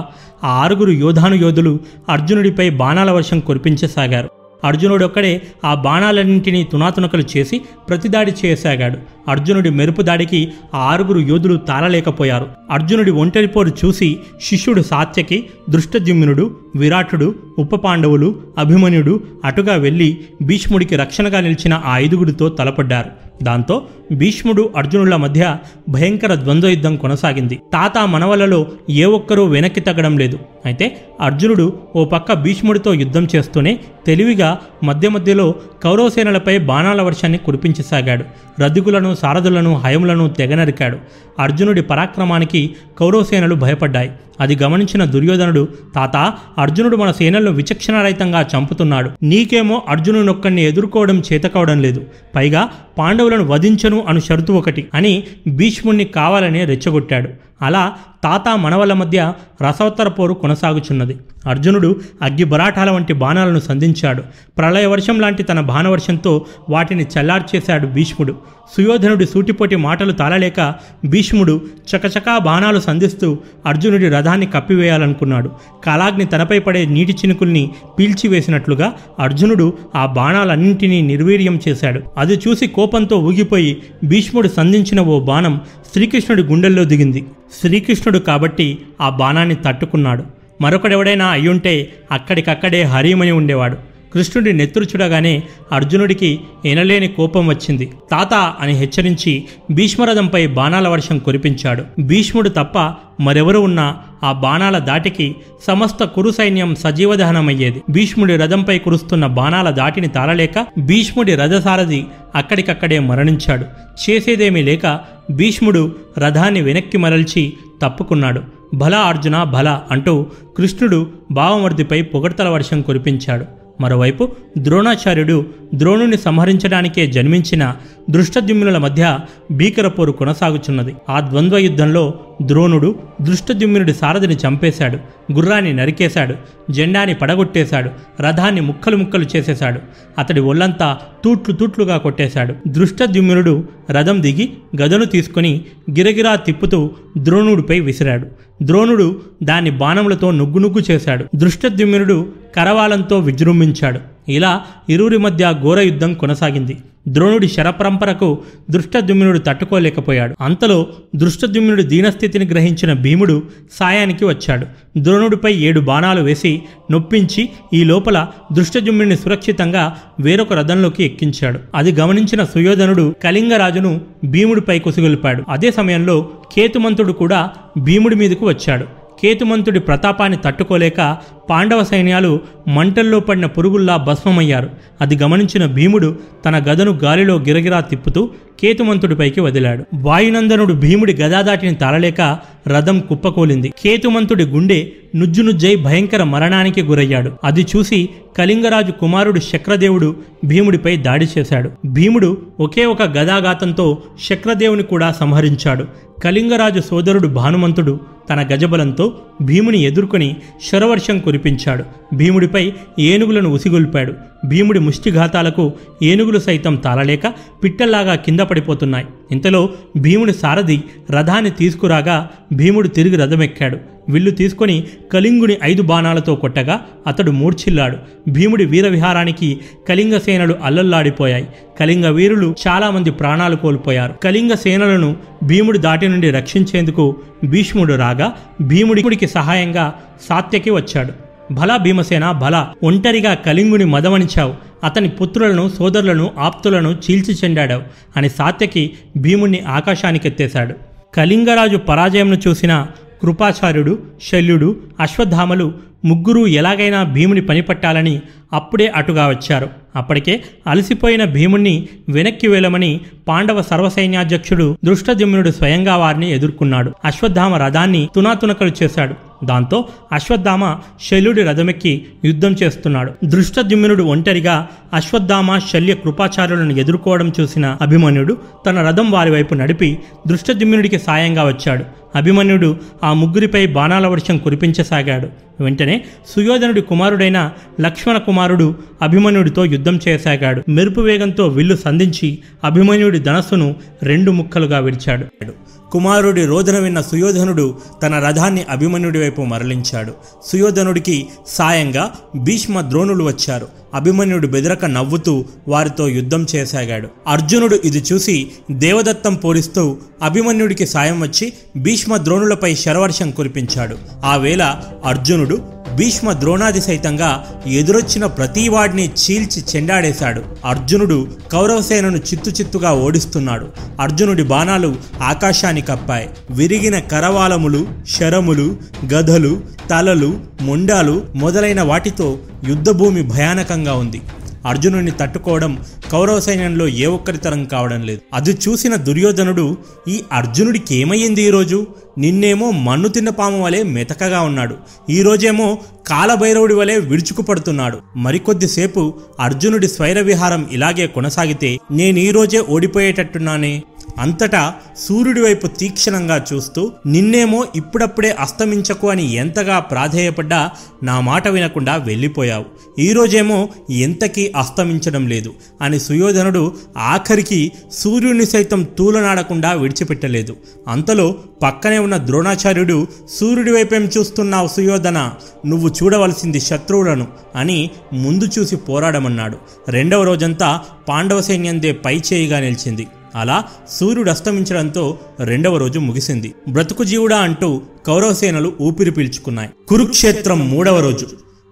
ఆ ఆరుగురు యోధాను యోధులు అర్జునుడిపై బాణాల వర్షం కురిపించసాగారు. అర్జునుడొక్కడే ఆ బాణాలన్నింటినీ తునాతునకలు చేసి ప్రతిదాడి చేయసాగాడు. అర్జునుడి మెరుపు దాడికి ఆ ఆరుగురు యోధులు తాళలేకపోయారు. అర్జునుడి ఒంటరి పోరు చూసి శిష్యుడు సాత్యకి దృష్టద్యుమ్నుడు విరాటుడు ఉప పాండవులు అభిమన్యుడు అటుగా వెళ్ళి భీష్ముడికి రక్షణగా నిలిచిన ఆ ఐదుగురితో తలపడ్డారు. దాంతో భీష్ముడు అర్జునుల మధ్య భయంకర ద్వంద్వ యుద్ధం కొనసాగింది. తాత మనవలలో ఏ ఒక్కరూ వెనక్కి తగ్గడం లేదు. అయితే అర్జునుడు ఓ పక్క భీష్ముడితో యుద్ధం చేస్తూనే తెలివిగా మధ్య మధ్యలో కౌరవసేనలపై బాణాల వర్షాన్ని కురిపించసాగాడు. రద్దుగులను సారథులను హయములను తెగనరికాడు. అర్జునుడి పరాక్రమానికి కౌరవసేనలు భయపడ్డాయి. అది గమనించిన దుర్యోధనుడు తాత అర్జునుడు మన సేనలను విచక్షణరహితంగా చంపుతున్నాడు. నీకేమో అర్జునునొక్కడిని ఎదుర్కోవడం చేతకావడం లేదు. పైగా పాండవులను వధించను అను షరతు ఒకటి అని భీష్ముణ్ణి కావాలనే రెచ్చగొట్టాడు. అలా తాత మనవల మధ్య రసవత్తర పోరు కొనసాగుచున్నది. అర్జునుడు అగ్గి బరాఠాల వంటి బాణాలను సంధించాడు. ప్రళయ వర్షం లాంటి తన బాణవర్షంతో వాటిని చల్లార్చేశాడు భీష్ముడు. సుయోధనుడి సూటిపోటి మాటలు తాళలేక భీష్ముడు చకచకా బాణాలు సంధిస్తూ అర్జునుడి రథాన్ని కప్పివేయాలనుకున్నాడు. కాలాగ్ని తనపై పడే నీటి చినుకుల్ని పీల్చివేసినట్లుగా అర్జునుడు ఆ బాణాలన్నింటినీ నిర్వీర్యం చేశాడు. అది చూసి కోపంతో ఊగిపోయి భీష్ముడు సంధించిన ఓ బాణం శ్రీకృష్ణుడి గుండెల్లో దిగింది. శ్రీకృష్ణుడు కాబట్టి ఆ బాణాన్ని తట్టుకున్నాడు. మరొకడెవడైనా అయ్యుంటే అక్కడికక్కడే హరిమని ఉండేవాడు. కృష్ణుడి నెత్తురు చూడగానే అర్జునుడికి ఎనలేని కోపం వచ్చింది. తాత అని హెచ్చరించి భీష్మరథంపై బాణాల వర్షం కురిపించాడు. భీష్ముడు తప్ప మరెవరు ఉన్నా ఆ బాణాల దాటికి సమస్త కురు సైన్యం సజీవదహనమయ్యేది. భీష్ముడి రథంపై కురుస్తున్న బాణాల దాటిని తాళలేక భీష్ముడి రథసారథి అక్కడికక్కడే మరణించాడు. చేసేదేమీ లేక భీష్ముడు రథాన్ని వెనక్కి మరల్చి తప్పుకున్నాడు. భల అర్జున భల అంటూ కృష్ణుడు బావమర్దిపై పొగడ్తల వర్షం కురిపించాడు. మరోవైపు ద్రోణాచార్యుడు ద్రోణుని సంహరించడానికే జన్మించిన దృష్టద్యుమ్నుల మధ్య భీకర పోరు కొనసాగుచున్నది. ఆ ద్వంద్వ యుద్ధంలో ద్రోణుడు దృష్టద్యుమ్నుడి సారథిని చంపేశాడు గుర్రాన్ని నరికేశాడు జెండాని పడగొట్టేశాడు రథాన్ని ముక్కలు ముక్కలు చేసేశాడు. అతడి ఒళ్ళంతా తూట్లు తూట్లుగా కొట్టేశాడు. దృష్టద్యుమ్నుడు రథం దిగి గదను తీసుకుని గిరగిరా తిప్పుతూ ద్రోణుడిపై విసిరాడు. ద్రోణుడు దాన్ని బాణములతో నుగ్గు నుగ్గు చేశాడు. దృష్టద్యుమ్నుడు కరవాలంతో విజృంభించాడు. ఇలా ఇరువురి మధ్య ఘోర యుద్ధం కొనసాగింది. ద్రోణుడి శరపరంపరకు దృష్టద్యుమ్నుడు తట్టుకోలేకపోయాడు. అంతలో దృష్టద్యుమ్నుడి దీనస్థితిని గ్రహించిన భీముడు సాయానికి వచ్చాడు. ద్రోణుడిపై ఏడు బాణాలు వేసి నొప్పించి ఈ లోపల దృష్టజుమ్నుడిని సురక్షితంగా వేరొక రథంలోకి ఎక్కించాడు. అది గమనించిన సుయోధనుడు కళింగరాజును భీముడిపై కుసిగొల్పాడు. అదే సమయంలో కేతుమంతుడు కూడా భీముడి మీదకు వచ్చాడు. కేతుమంతుడి ప్రతాపాన్ని తట్టుకోలేక పాండవ సైన్యాలు మంటల్లో పడిన పురుగుల్లా భస్మమయ్యారు. అది గమనించిన భీముడు తన గదను గాలిలో గిరగిరా తిప్పుతూ కేతుమంతుడిపైకి వదిలాడు. వాయునందనుడు భీముడి గదా దాటిని తాళలేక రథం కుప్పకూలింది. కేతుమంతుడి గుండె నుజ్జునుజ్జై భయంకర మరణానికి గురయ్యాడు. అది చూసి కళింగరాజు కుమారుడు శక్రదేవుడు భీముడిపై దాడి చేశాడు. భీముడు ఒకే ఒక గదాఘాతంతో శక్రదేవుని కూడా సంహరించాడు. కళింగరాజు సోదరుడు భానుమంతుడు తన గజబలంతో భీముని ఎదుర్కొని శరవర్షం కురిపించాడు. భీముడిపై ఏనుగులను ఉసిగొల్పాడు. భీముడి ముష్టిఘాతాలకు ఏనుగులు సైతం తాళలేక పిట్టల్లాగా కింద పడిపోతున్నాయి. ఇంతలో భీముడి సారథి రథాన్ని తీసుకురాగా భీముడు తిరిగి రథమెక్కాడు. విల్లు తీసుకొని కళింగుని ఐదు బాణాలతో కొట్టగా అతడు మూర్ఛిల్లాడు. భీముడి వీరవిహారానికి కళింగ సేనలు అల్లల్లాడిపోయాయి. కళింగ వీరులు చాలామంది ప్రాణాలు కోల్పోయారు. కళింగ సేనలను భీముడి దాటి నుండి రక్షించేందుకు భీష్ముడు రాగా భీముడికి సహాయంగా సాత్యకి వచ్చాడు. భలా భీమసేన భల ఒంటరిగా కళింగుని మదమణించావు. అతని పుత్రులను సోదరులను ఆప్తులను చీల్చి చెండాడావు. అని సాత్యకి భీముణ్ణి ఆకాశానికెత్తేశాడు. కళింగరాజు పరాజయంను చూసిన కృపాచార్యుడు శల్యుడు అశ్వత్థామలు ముగ్గురు ఎలాగైనా భీముని పనిపట్టాలని అప్పుడే అటుగా వచ్చారు. అప్పటికే అలసిపోయిన భీముణ్ణి వెనక్కి వెళ్ళమని పాండవ సర్వసైన్యాధ్యక్షుడు దృష్టజమ్యునుడు స్వయంగా వారిని ఎదుర్కొన్నాడు. అశ్వత్థామ రథాన్ని తునాతునకలు చేశాడు. దాంతో అశ్వత్థామ శల్యుడి రథమెక్కి యుద్ధం చేస్తున్నాడు. దృష్టద్యుమ్నుడు ఒంటరిగా అశ్వత్థామ శల్య కృపాచార్యులను ఎదుర్కోవడం చూసిన అభిమన్యుడు తన రథం వారి వైపు నడిపి దృష్టద్యుమ్నుడికి సాయంగా వచ్చాడు. అభిమన్యుడు ఆ ముగ్గురిపై బాణాల వర్షం కురిపించసాగాడు. వెంటనే సుయోధనుడి కుమారుడైన లక్ష్మణ కుమారుడు అభిమన్యుడితో యుద్ధం చేయసాగాడు. మెరుపు వేగంతో విల్లు సంధించి అభిమన్యుడి ధనస్సును రెండు ముక్కలుగా విడిచాడు. కుమారుడి రోదన విన్న సుయోధనుడు తన రథాన్ని అభిమన్యుడి వైపు మరలించాడు. సుయోధనుడికి సాయంగా భీష్మ ద్రోణులు వచ్చారు. అభిమన్యుడు బెదరక నవ్వుతూ వారితో యుద్ధం చేసాగాడు అర్జునుడు ఇది చూసి దేవదత్తం పోలిస్తూ అభిమన్యుడికి సాయం వచ్చి భీష్మ ద్రోణులపై శరవర్షం కురిపించాడు. ఆ వేళ అర్జునుడు భీష్మ ద్రోణాది సైతంగా ఎదురొచ్చిన ప్రతి వాడిని చీల్చి చెండాడేశాడు. అర్జునుడు కౌరవసేనను చిత్తు చిత్తుగా ఓడిస్తున్నాడు. అర్జునుడి బాణాలు ఆకాశాన్ని కప్పాయి విరిగిన కరవాలములు శరములు గదలు తలలు మొండాలు మొదలైన వాటితో యుద్ధభూమి భయానకంగా ఉంది. అర్జునుడిని తట్టుకోవడం కౌరవ సైన్యంలో ఏ ఒక్కరి తరం కావడం లేదు. అది చూసిన దుర్యోధనుడు ఈ అర్జునుడికి ఏమయ్యింది ఈరోజు? నిన్నేమో మన్ను తిన్న పాము వలె మెతకగా ఉన్నాడు. ఈరోజేమో కాలభైరవుడి వలె విడుచుకుపడుతున్నాడు మరికొద్దిసేపు అర్జునుడి స్వైర విహారం ఇలాగే కొనసాగితే నేను ఈరోజే ఓడిపోయేటట్టున్నానే? అంతటా సూర్యుడి వైపు తీక్షణంగా చూస్తూ నిన్నేమో ఇప్పుడప్పుడే అస్తమించకు అని ఎంతగా ప్రాధేయపడ్డా నా మాట వినకుండా వెళ్ళిపోయావు. ఈరోజేమో ఎంతకీ అస్తమించడం లేదు అని సుయోధనుడు ఆఖరికి సూర్యుడిని సైతం తూలనాడకుండా విడిచిపెట్టలేదు. అంతలో పక్కనే ఉన్న ద్రోణాచార్యుడు సూర్యుడి వైపేం చూస్తున్నావు సుయోధన? నువ్వు చూడవలసింది శత్రువులను అని ముందు చూసి పోరాడమన్నాడు. రెండవ రోజంతా పాండవ సైన్యందే పై చేయిగా నిలిచింది. అలా సూర్యుడు అస్తమించడంతో రెండవ రోజు ముగిసింది. బ్రతుకు జీవుడా అంటూ కౌరవసేనలు ఊపిరి పీల్చుకున్నాయి. కురుక్షేత్రం మూడవ రోజు.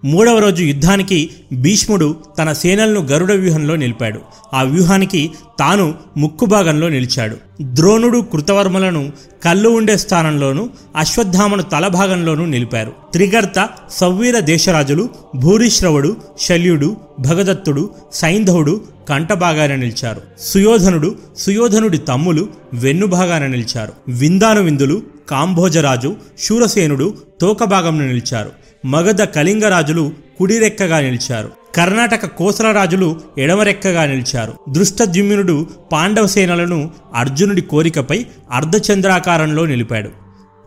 మూడవ రోజు యుద్ధానికి భీష్ముడు తన సేనలను గరుడ వ్యూహంలో నిలిపాడు. ఆ వ్యూహానికి తాను ముక్కు భాగంలో నిలిచాడు. ద్రోణుడు కృతవర్మలను కళ్ళు ఉండే స్థానంలోనూ అశ్వత్థామను తల భాగంలోనూ నిలిపారు. త్రిగర్త సవ్వీర దేశరాజులు భూరిశ్రవుడు శల్యుడు భగదత్తుడు సైంధవుడు కంఠభాగాన నిలిచారు. సుయోధనుడు సుయోధనుడి తమ్ములు వెన్నుభాగాన నిలిచారు. విందాను విందులు కాంభోజరాజు శూరసేనుడు తోకభాగంలో నిలిచారు. మగధ కళింగరాజులు కుడిరెక్కగా నిలిచారు. కర్ణాటక కోసల రాజులు ఎడమరెక్కగా నిలిచారు. దృష్టద్యుమ్నుడు పాండవ సేనలను అర్జునుడి కోరికపై అర్ధచంద్రాకారంలో నిలిపాడు.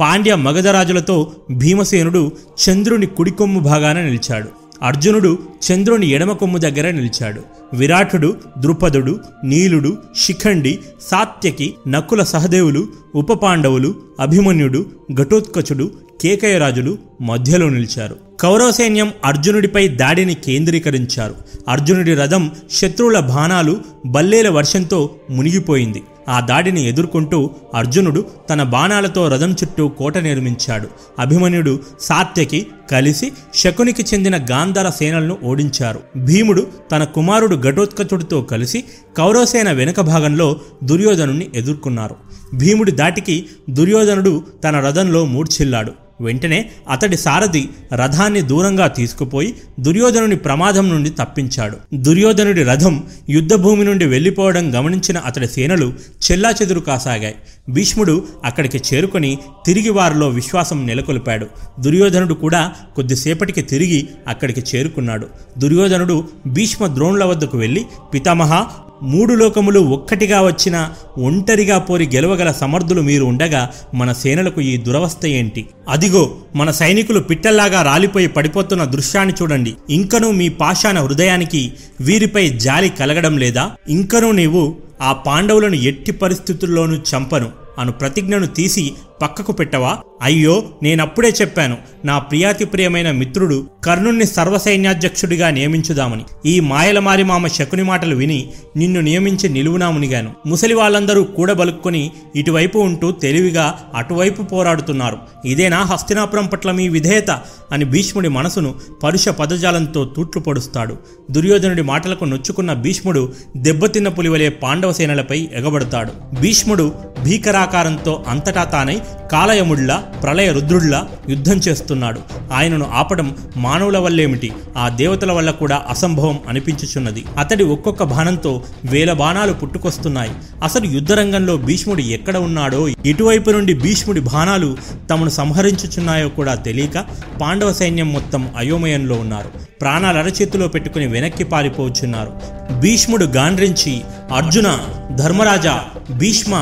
పాండ్య మగధరాజులతో భీమసేనుడు చంద్రుని కుడికొమ్ము భాగాన నిలిచాడు. అర్జునుడు చంద్రుని ఎడమ కొమ్ము దగ్గర నిలిచాడు. విరాటుడు ద్రుపదుడు నీలుడు శిఖండి సాత్యకి నకుల సహదేవులు ఉప పాండవులు అభిమన్యుడు ఘటోత్కచుడు కేకయరాజులు మధ్యలో నిలిచారు. కౌరవ సైన్యం అర్జునుడిపై దాడిని కేంద్రీకరించారు. అర్జునుడి రథం శత్రువుల బాణాలు బల్లేల వర్షంతో మునిగిపోయింది. ఆ దాడిని ఎదుర్కొంటూ అర్జునుడు తన బాణాలతో రథం చుట్టూ కోట నిర్మించాడు. అభిమన్యుడు సాత్యకి కలిసి శకునికి చెందిన గాంధార సేనలను ఓడించారు. భీముడు తన కుమారుడు ఘటోత్కచుడితో కలిసి కౌరవసేన వెనుక భాగంలో దుర్యోధనుణ్ణి ఎదుర్కొన్నారు. భీముడి దాటికి దుర్యోధనుడు తన రథంలో మూర్ఛిల్లాడు. వెంటనే అతడి సారథి రథాన్ని దూరంగా తీసుకుపోయి దుర్యోధనుని ప్రమాదం నుండి తప్పించాడు. దుర్యోధనుడి రథం యుద్ధభూమి నుండి వెళ్ళిపోవడం గమనించిన అతడి సేనలు చెల్లాచెదురు కాసాగాయి. భీష్ముడు అక్కడికి చేరుకొని తిరిగి వారిలో విశ్వాసం నెలకొల్పాడు. దుర్యోధనుడు కూడా కొద్దిసేపటికి తిరిగి అక్కడికి చేరుకున్నాడు. దుర్యోధనుడు భీష్మ ద్రోణుల వద్దకు వెళ్ళి పితామహ మూడు లోకములు ఒక్కటిగా వచ్చిన ఒంటరిగా పోరి గెలవగల సమర్థులు మీరు ఉండగా మన సేనలకు ఈ దురవస్థ ఏంటి? అదిగో మన సైనికులు పిట్టల్లాగా రాలిపోయి పడిపోతున్న దృశ్యాన్ని చూడండి. ఇంకనూ మీ పాషాణ హృదయానికి వీరిపై జాలి కలగడం లేదా? ఇంకనూ నీవు ఆ పాండవులను ఎట్టి పరిస్థితుల్లోనూ చంపను. అను ప్రతిజ్ఞను తీసి పక్కకు పెట్టవా? అయ్యో నేనప్పుడే చెప్పాను నా ప్రియాతి ప్రియమైన మిత్రుడు కర్ణుణ్ణి సర్వసైన్యాధ్యక్షుడిగా నియమించుదామని. ఈ మాయలమారి మామ శకుని మాటలు విని నిన్ను నియమించి నిలువునామునిగాను. ముసలి వాళ్ళందరూ కూడబలుక్కొని ఇటువైపు ఉంటూ తెలివిగా అటువైపు పోరాడుతున్నారు. ఇదేనా హస్తినాపురం పట్ల మీ విధేయత? అని భీష్ముడి మనసును పరుష పదజాలంతో తూట్లు పొడుస్తాడు. దుర్యోధనుడి మాటలకు నొచ్చుకున్న భీష్ముడు దెబ్బతిన్న పులివలే పాండవ సేనలపై ఎగబడతాడు. భీష్ముడు భీకరాకారంతో అంతటా తానై కాలయముడిలా ప్రళయ రుద్రుడిలా యుద్ధం చేస్తున్నాడు. ఆయనను ఆపడం మానవుల వల్లేమిటి? ఆ దేవతల వల్ల కూడా అసంభవం అనిపించుచున్నది. అతడి ఒక్కొక్క బాణంతో వేల బాణాలు పుట్టుకొస్తున్నాయి. అసలు యుద్ధరంగంలో భీష్ముడు ఎక్కడ ఉన్నాడో ఇటువైపు నుండి భీష్ముడి బాణాలు తమను సంహరించుచున్నాయో కూడా తెలియక పాండవ సైన్యం మొత్తం అయోమయంలో ఉన్నారు. ప్రాణాలు అరచేతిలో పెట్టుకుని వెనక్కి పారిపోవచ్చున్నారు భీష్ముడు గాండ్రించి అర్జున ధర్మరాజా భీష్మ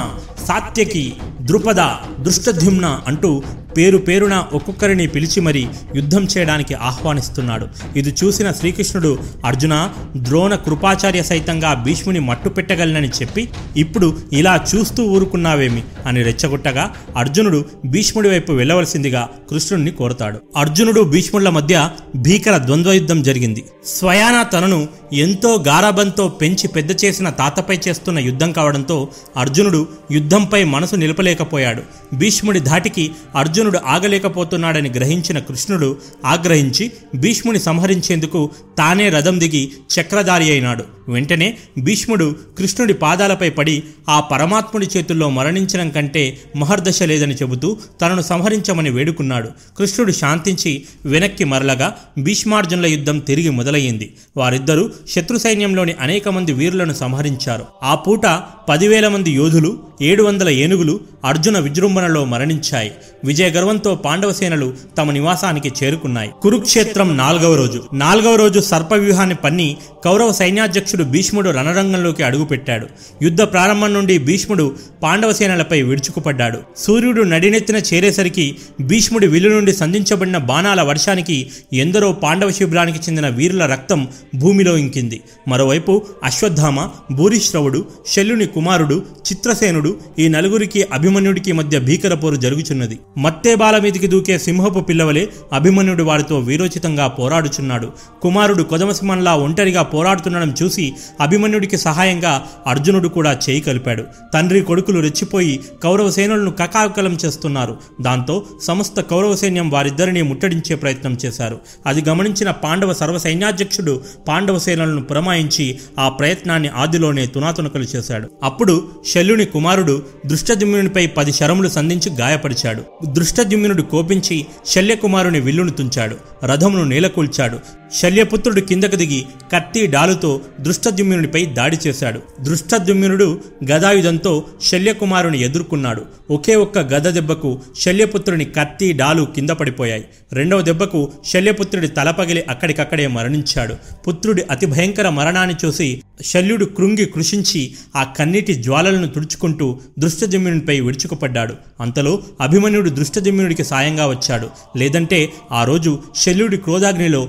సాత్యకి ద్రుపద దృష్టధ్యుమ్న అంటూ పేరు పేరున ఒక్కొక్కరిని పిలిచి మరీ యుద్ధం చేయడానికి ఆహ్వానిస్తున్నాడు. ఇది చూసిన శ్రీకృష్ణుడు అర్జున ద్రోణ కృపాచార్య సైతంగా భీష్ముని మట్టు పెట్టగలనని చెప్పి ఇప్పుడు ఇలా చూస్తూ ఊరుకున్నావేమి? అని రెచ్చగొట్టగా అర్జునుడు భీష్ముడి వైపు వెళ్ళవలసిందిగా కృష్ణుడిని కోరతాడు. అర్జునుడు భీష్ముల మధ్య భీకర ద్వంద్వ యుద్ధం జరిగింది. స్వయాన తనను ఎంతో గారాబంతో పెంచి పెద్ద చేసిన తాతపై చేస్తున్న యుద్ధం కావడంతో అర్జునుడు యుద్ధంపై మనసు నిలపలేకపోయాడు. భీష్ముడి ధాటికి అర్జును అర్జునుడు ఆగలేకపోతున్నాడని గ్రహించిన కృష్ణుడు ఆగ్రహించి భీష్ముని సంహరించేందుకు తానే రథం దిగి చక్రధారి అయినాడు. వెంటనే భీష్ముడు కృష్ణుడి పాదాలపై పడి ఆ పరమాత్ముడి చేతుల్లో మరణించడం కంటే మహర్దశ లేదని చెబుతూ తనను సంహరించమని వేడుకున్నాడు. కృష్ణుడు శాంతించి వెనక్కి మరలగా భీష్మార్జునుల యుద్ధం తిరిగి మొదలయ్యింది. వారిద్దరూ శత్రు సైన్యంలోని అనేక మంది వీరులను సంహరించారు. ఆ పూట పదివేల మంది యోధులు ఏడు వందల ఏనుగులు అర్జున విజృంభణలో మరణించాయి. విజయ గర్వంతో పాండవసేనలు తమ నివాసానికి చేరుకున్నాయి. కురుక్షేత్రం నాలుగవ రోజు. నాలుగవ రోజు సర్పవ్యూహాన్ని పన్ని కౌరవ సైన్యాధ్యక్షుడు భీష్ముడు రణరంగంలోకి అడుగుపెట్టాడు. యుద్ధ ప్రారంభం నుండి భీష్ముడు పాండవసేనలపై విడుచుకుపడ్డాడు సూర్యుడు నడినెత్తిన చేరేసరికి భీష్ముడి విల్లు నుండి సంధించబడిన బాణాల వర్షానికి ఎందరో పాండవ శిబిరానికి చెందిన వీరుల రక్తం భూమిలో ఇంకింది. మరోవైపు అశ్వత్థామ భూరిశ్రవుడు శల్యుని కుమారుడు చిత్రసేనుడు ఈ నలుగురికి అభిమన్యుడికి మధ్య భీకర పోరు జరుగుచున్నది. మత్తేబాల మీదికి దూకే సింహపు పిల్లవలే అభిమన్యుడు వారితో వీరోచితంగా పోరాడుచున్నాడు. కుమారుడు కొదమసింహంలా ఒంటరిగా పోరాడుతుండడం చూసి అభిమన్యుడికి సహాయంగా అర్జునుడు కూడా చేయి కలిపాడు. తండ్రి కొడుకులు రెచ్చిపోయి కౌరవ సేనలను కకాకలం చేస్తున్నారు. దాంతో సమస్త కౌరవ సైన్యం వారిద్దరిని ముట్టడించే ప్రయత్నం చేశారు. అది గమనించిన పాండవ సర్వ సైన్యాధ్యక్షుడు పాండవ సేనలను పురమాయించి ఆ ప్రయత్నాన్ని ఆదిలోనే తునాతునకలు చేశాడు. అప్పుడు శల్యుని కుమారుడు దృష్టజుమ్నునిపై పది శరములు సంధించి గాయపరిచాడు. దృష్టజుమ్నుడు కోపించి శల్యకుమారుని విల్లును తుంచాడు. రథమును నేలకూల్చాడు. శల్యపుత్రుడు కిందకు దిగి కత్తి డాలుతో దృష్టద్యుమ్నునిపై దాడి చేశాడు. దృష్టద్యుమ్నుడు గదాయుధంతో శల్యకుమారుని ఎదుర్కొన్నాడు. ఒకే ఒక్క గద దెబ్బకు శల్యపుత్రుని కత్తి డాలు కింద పడిపోయాయి. రెండవ దెబ్బకు శల్యపుత్రుడి తలపగిలి అక్కడికక్కడే మరణించాడు. పుత్రుడి అతి భయంకర మరణాన్ని చూసి శల్యుడు కృంగి కృషించి ఆ కన్నీటి జ్వాలలను తుడుచుకుంటూ దృష్టజమ్యునిపై విడుచుకుపడ్డాడు అంతలో అభిమన్యుడు దృష్టజమ్యునుడికి సాయంగా వచ్చాడు. లేదంటే ఆ రోజు శల్యుడి క్రోధాగ్నిలో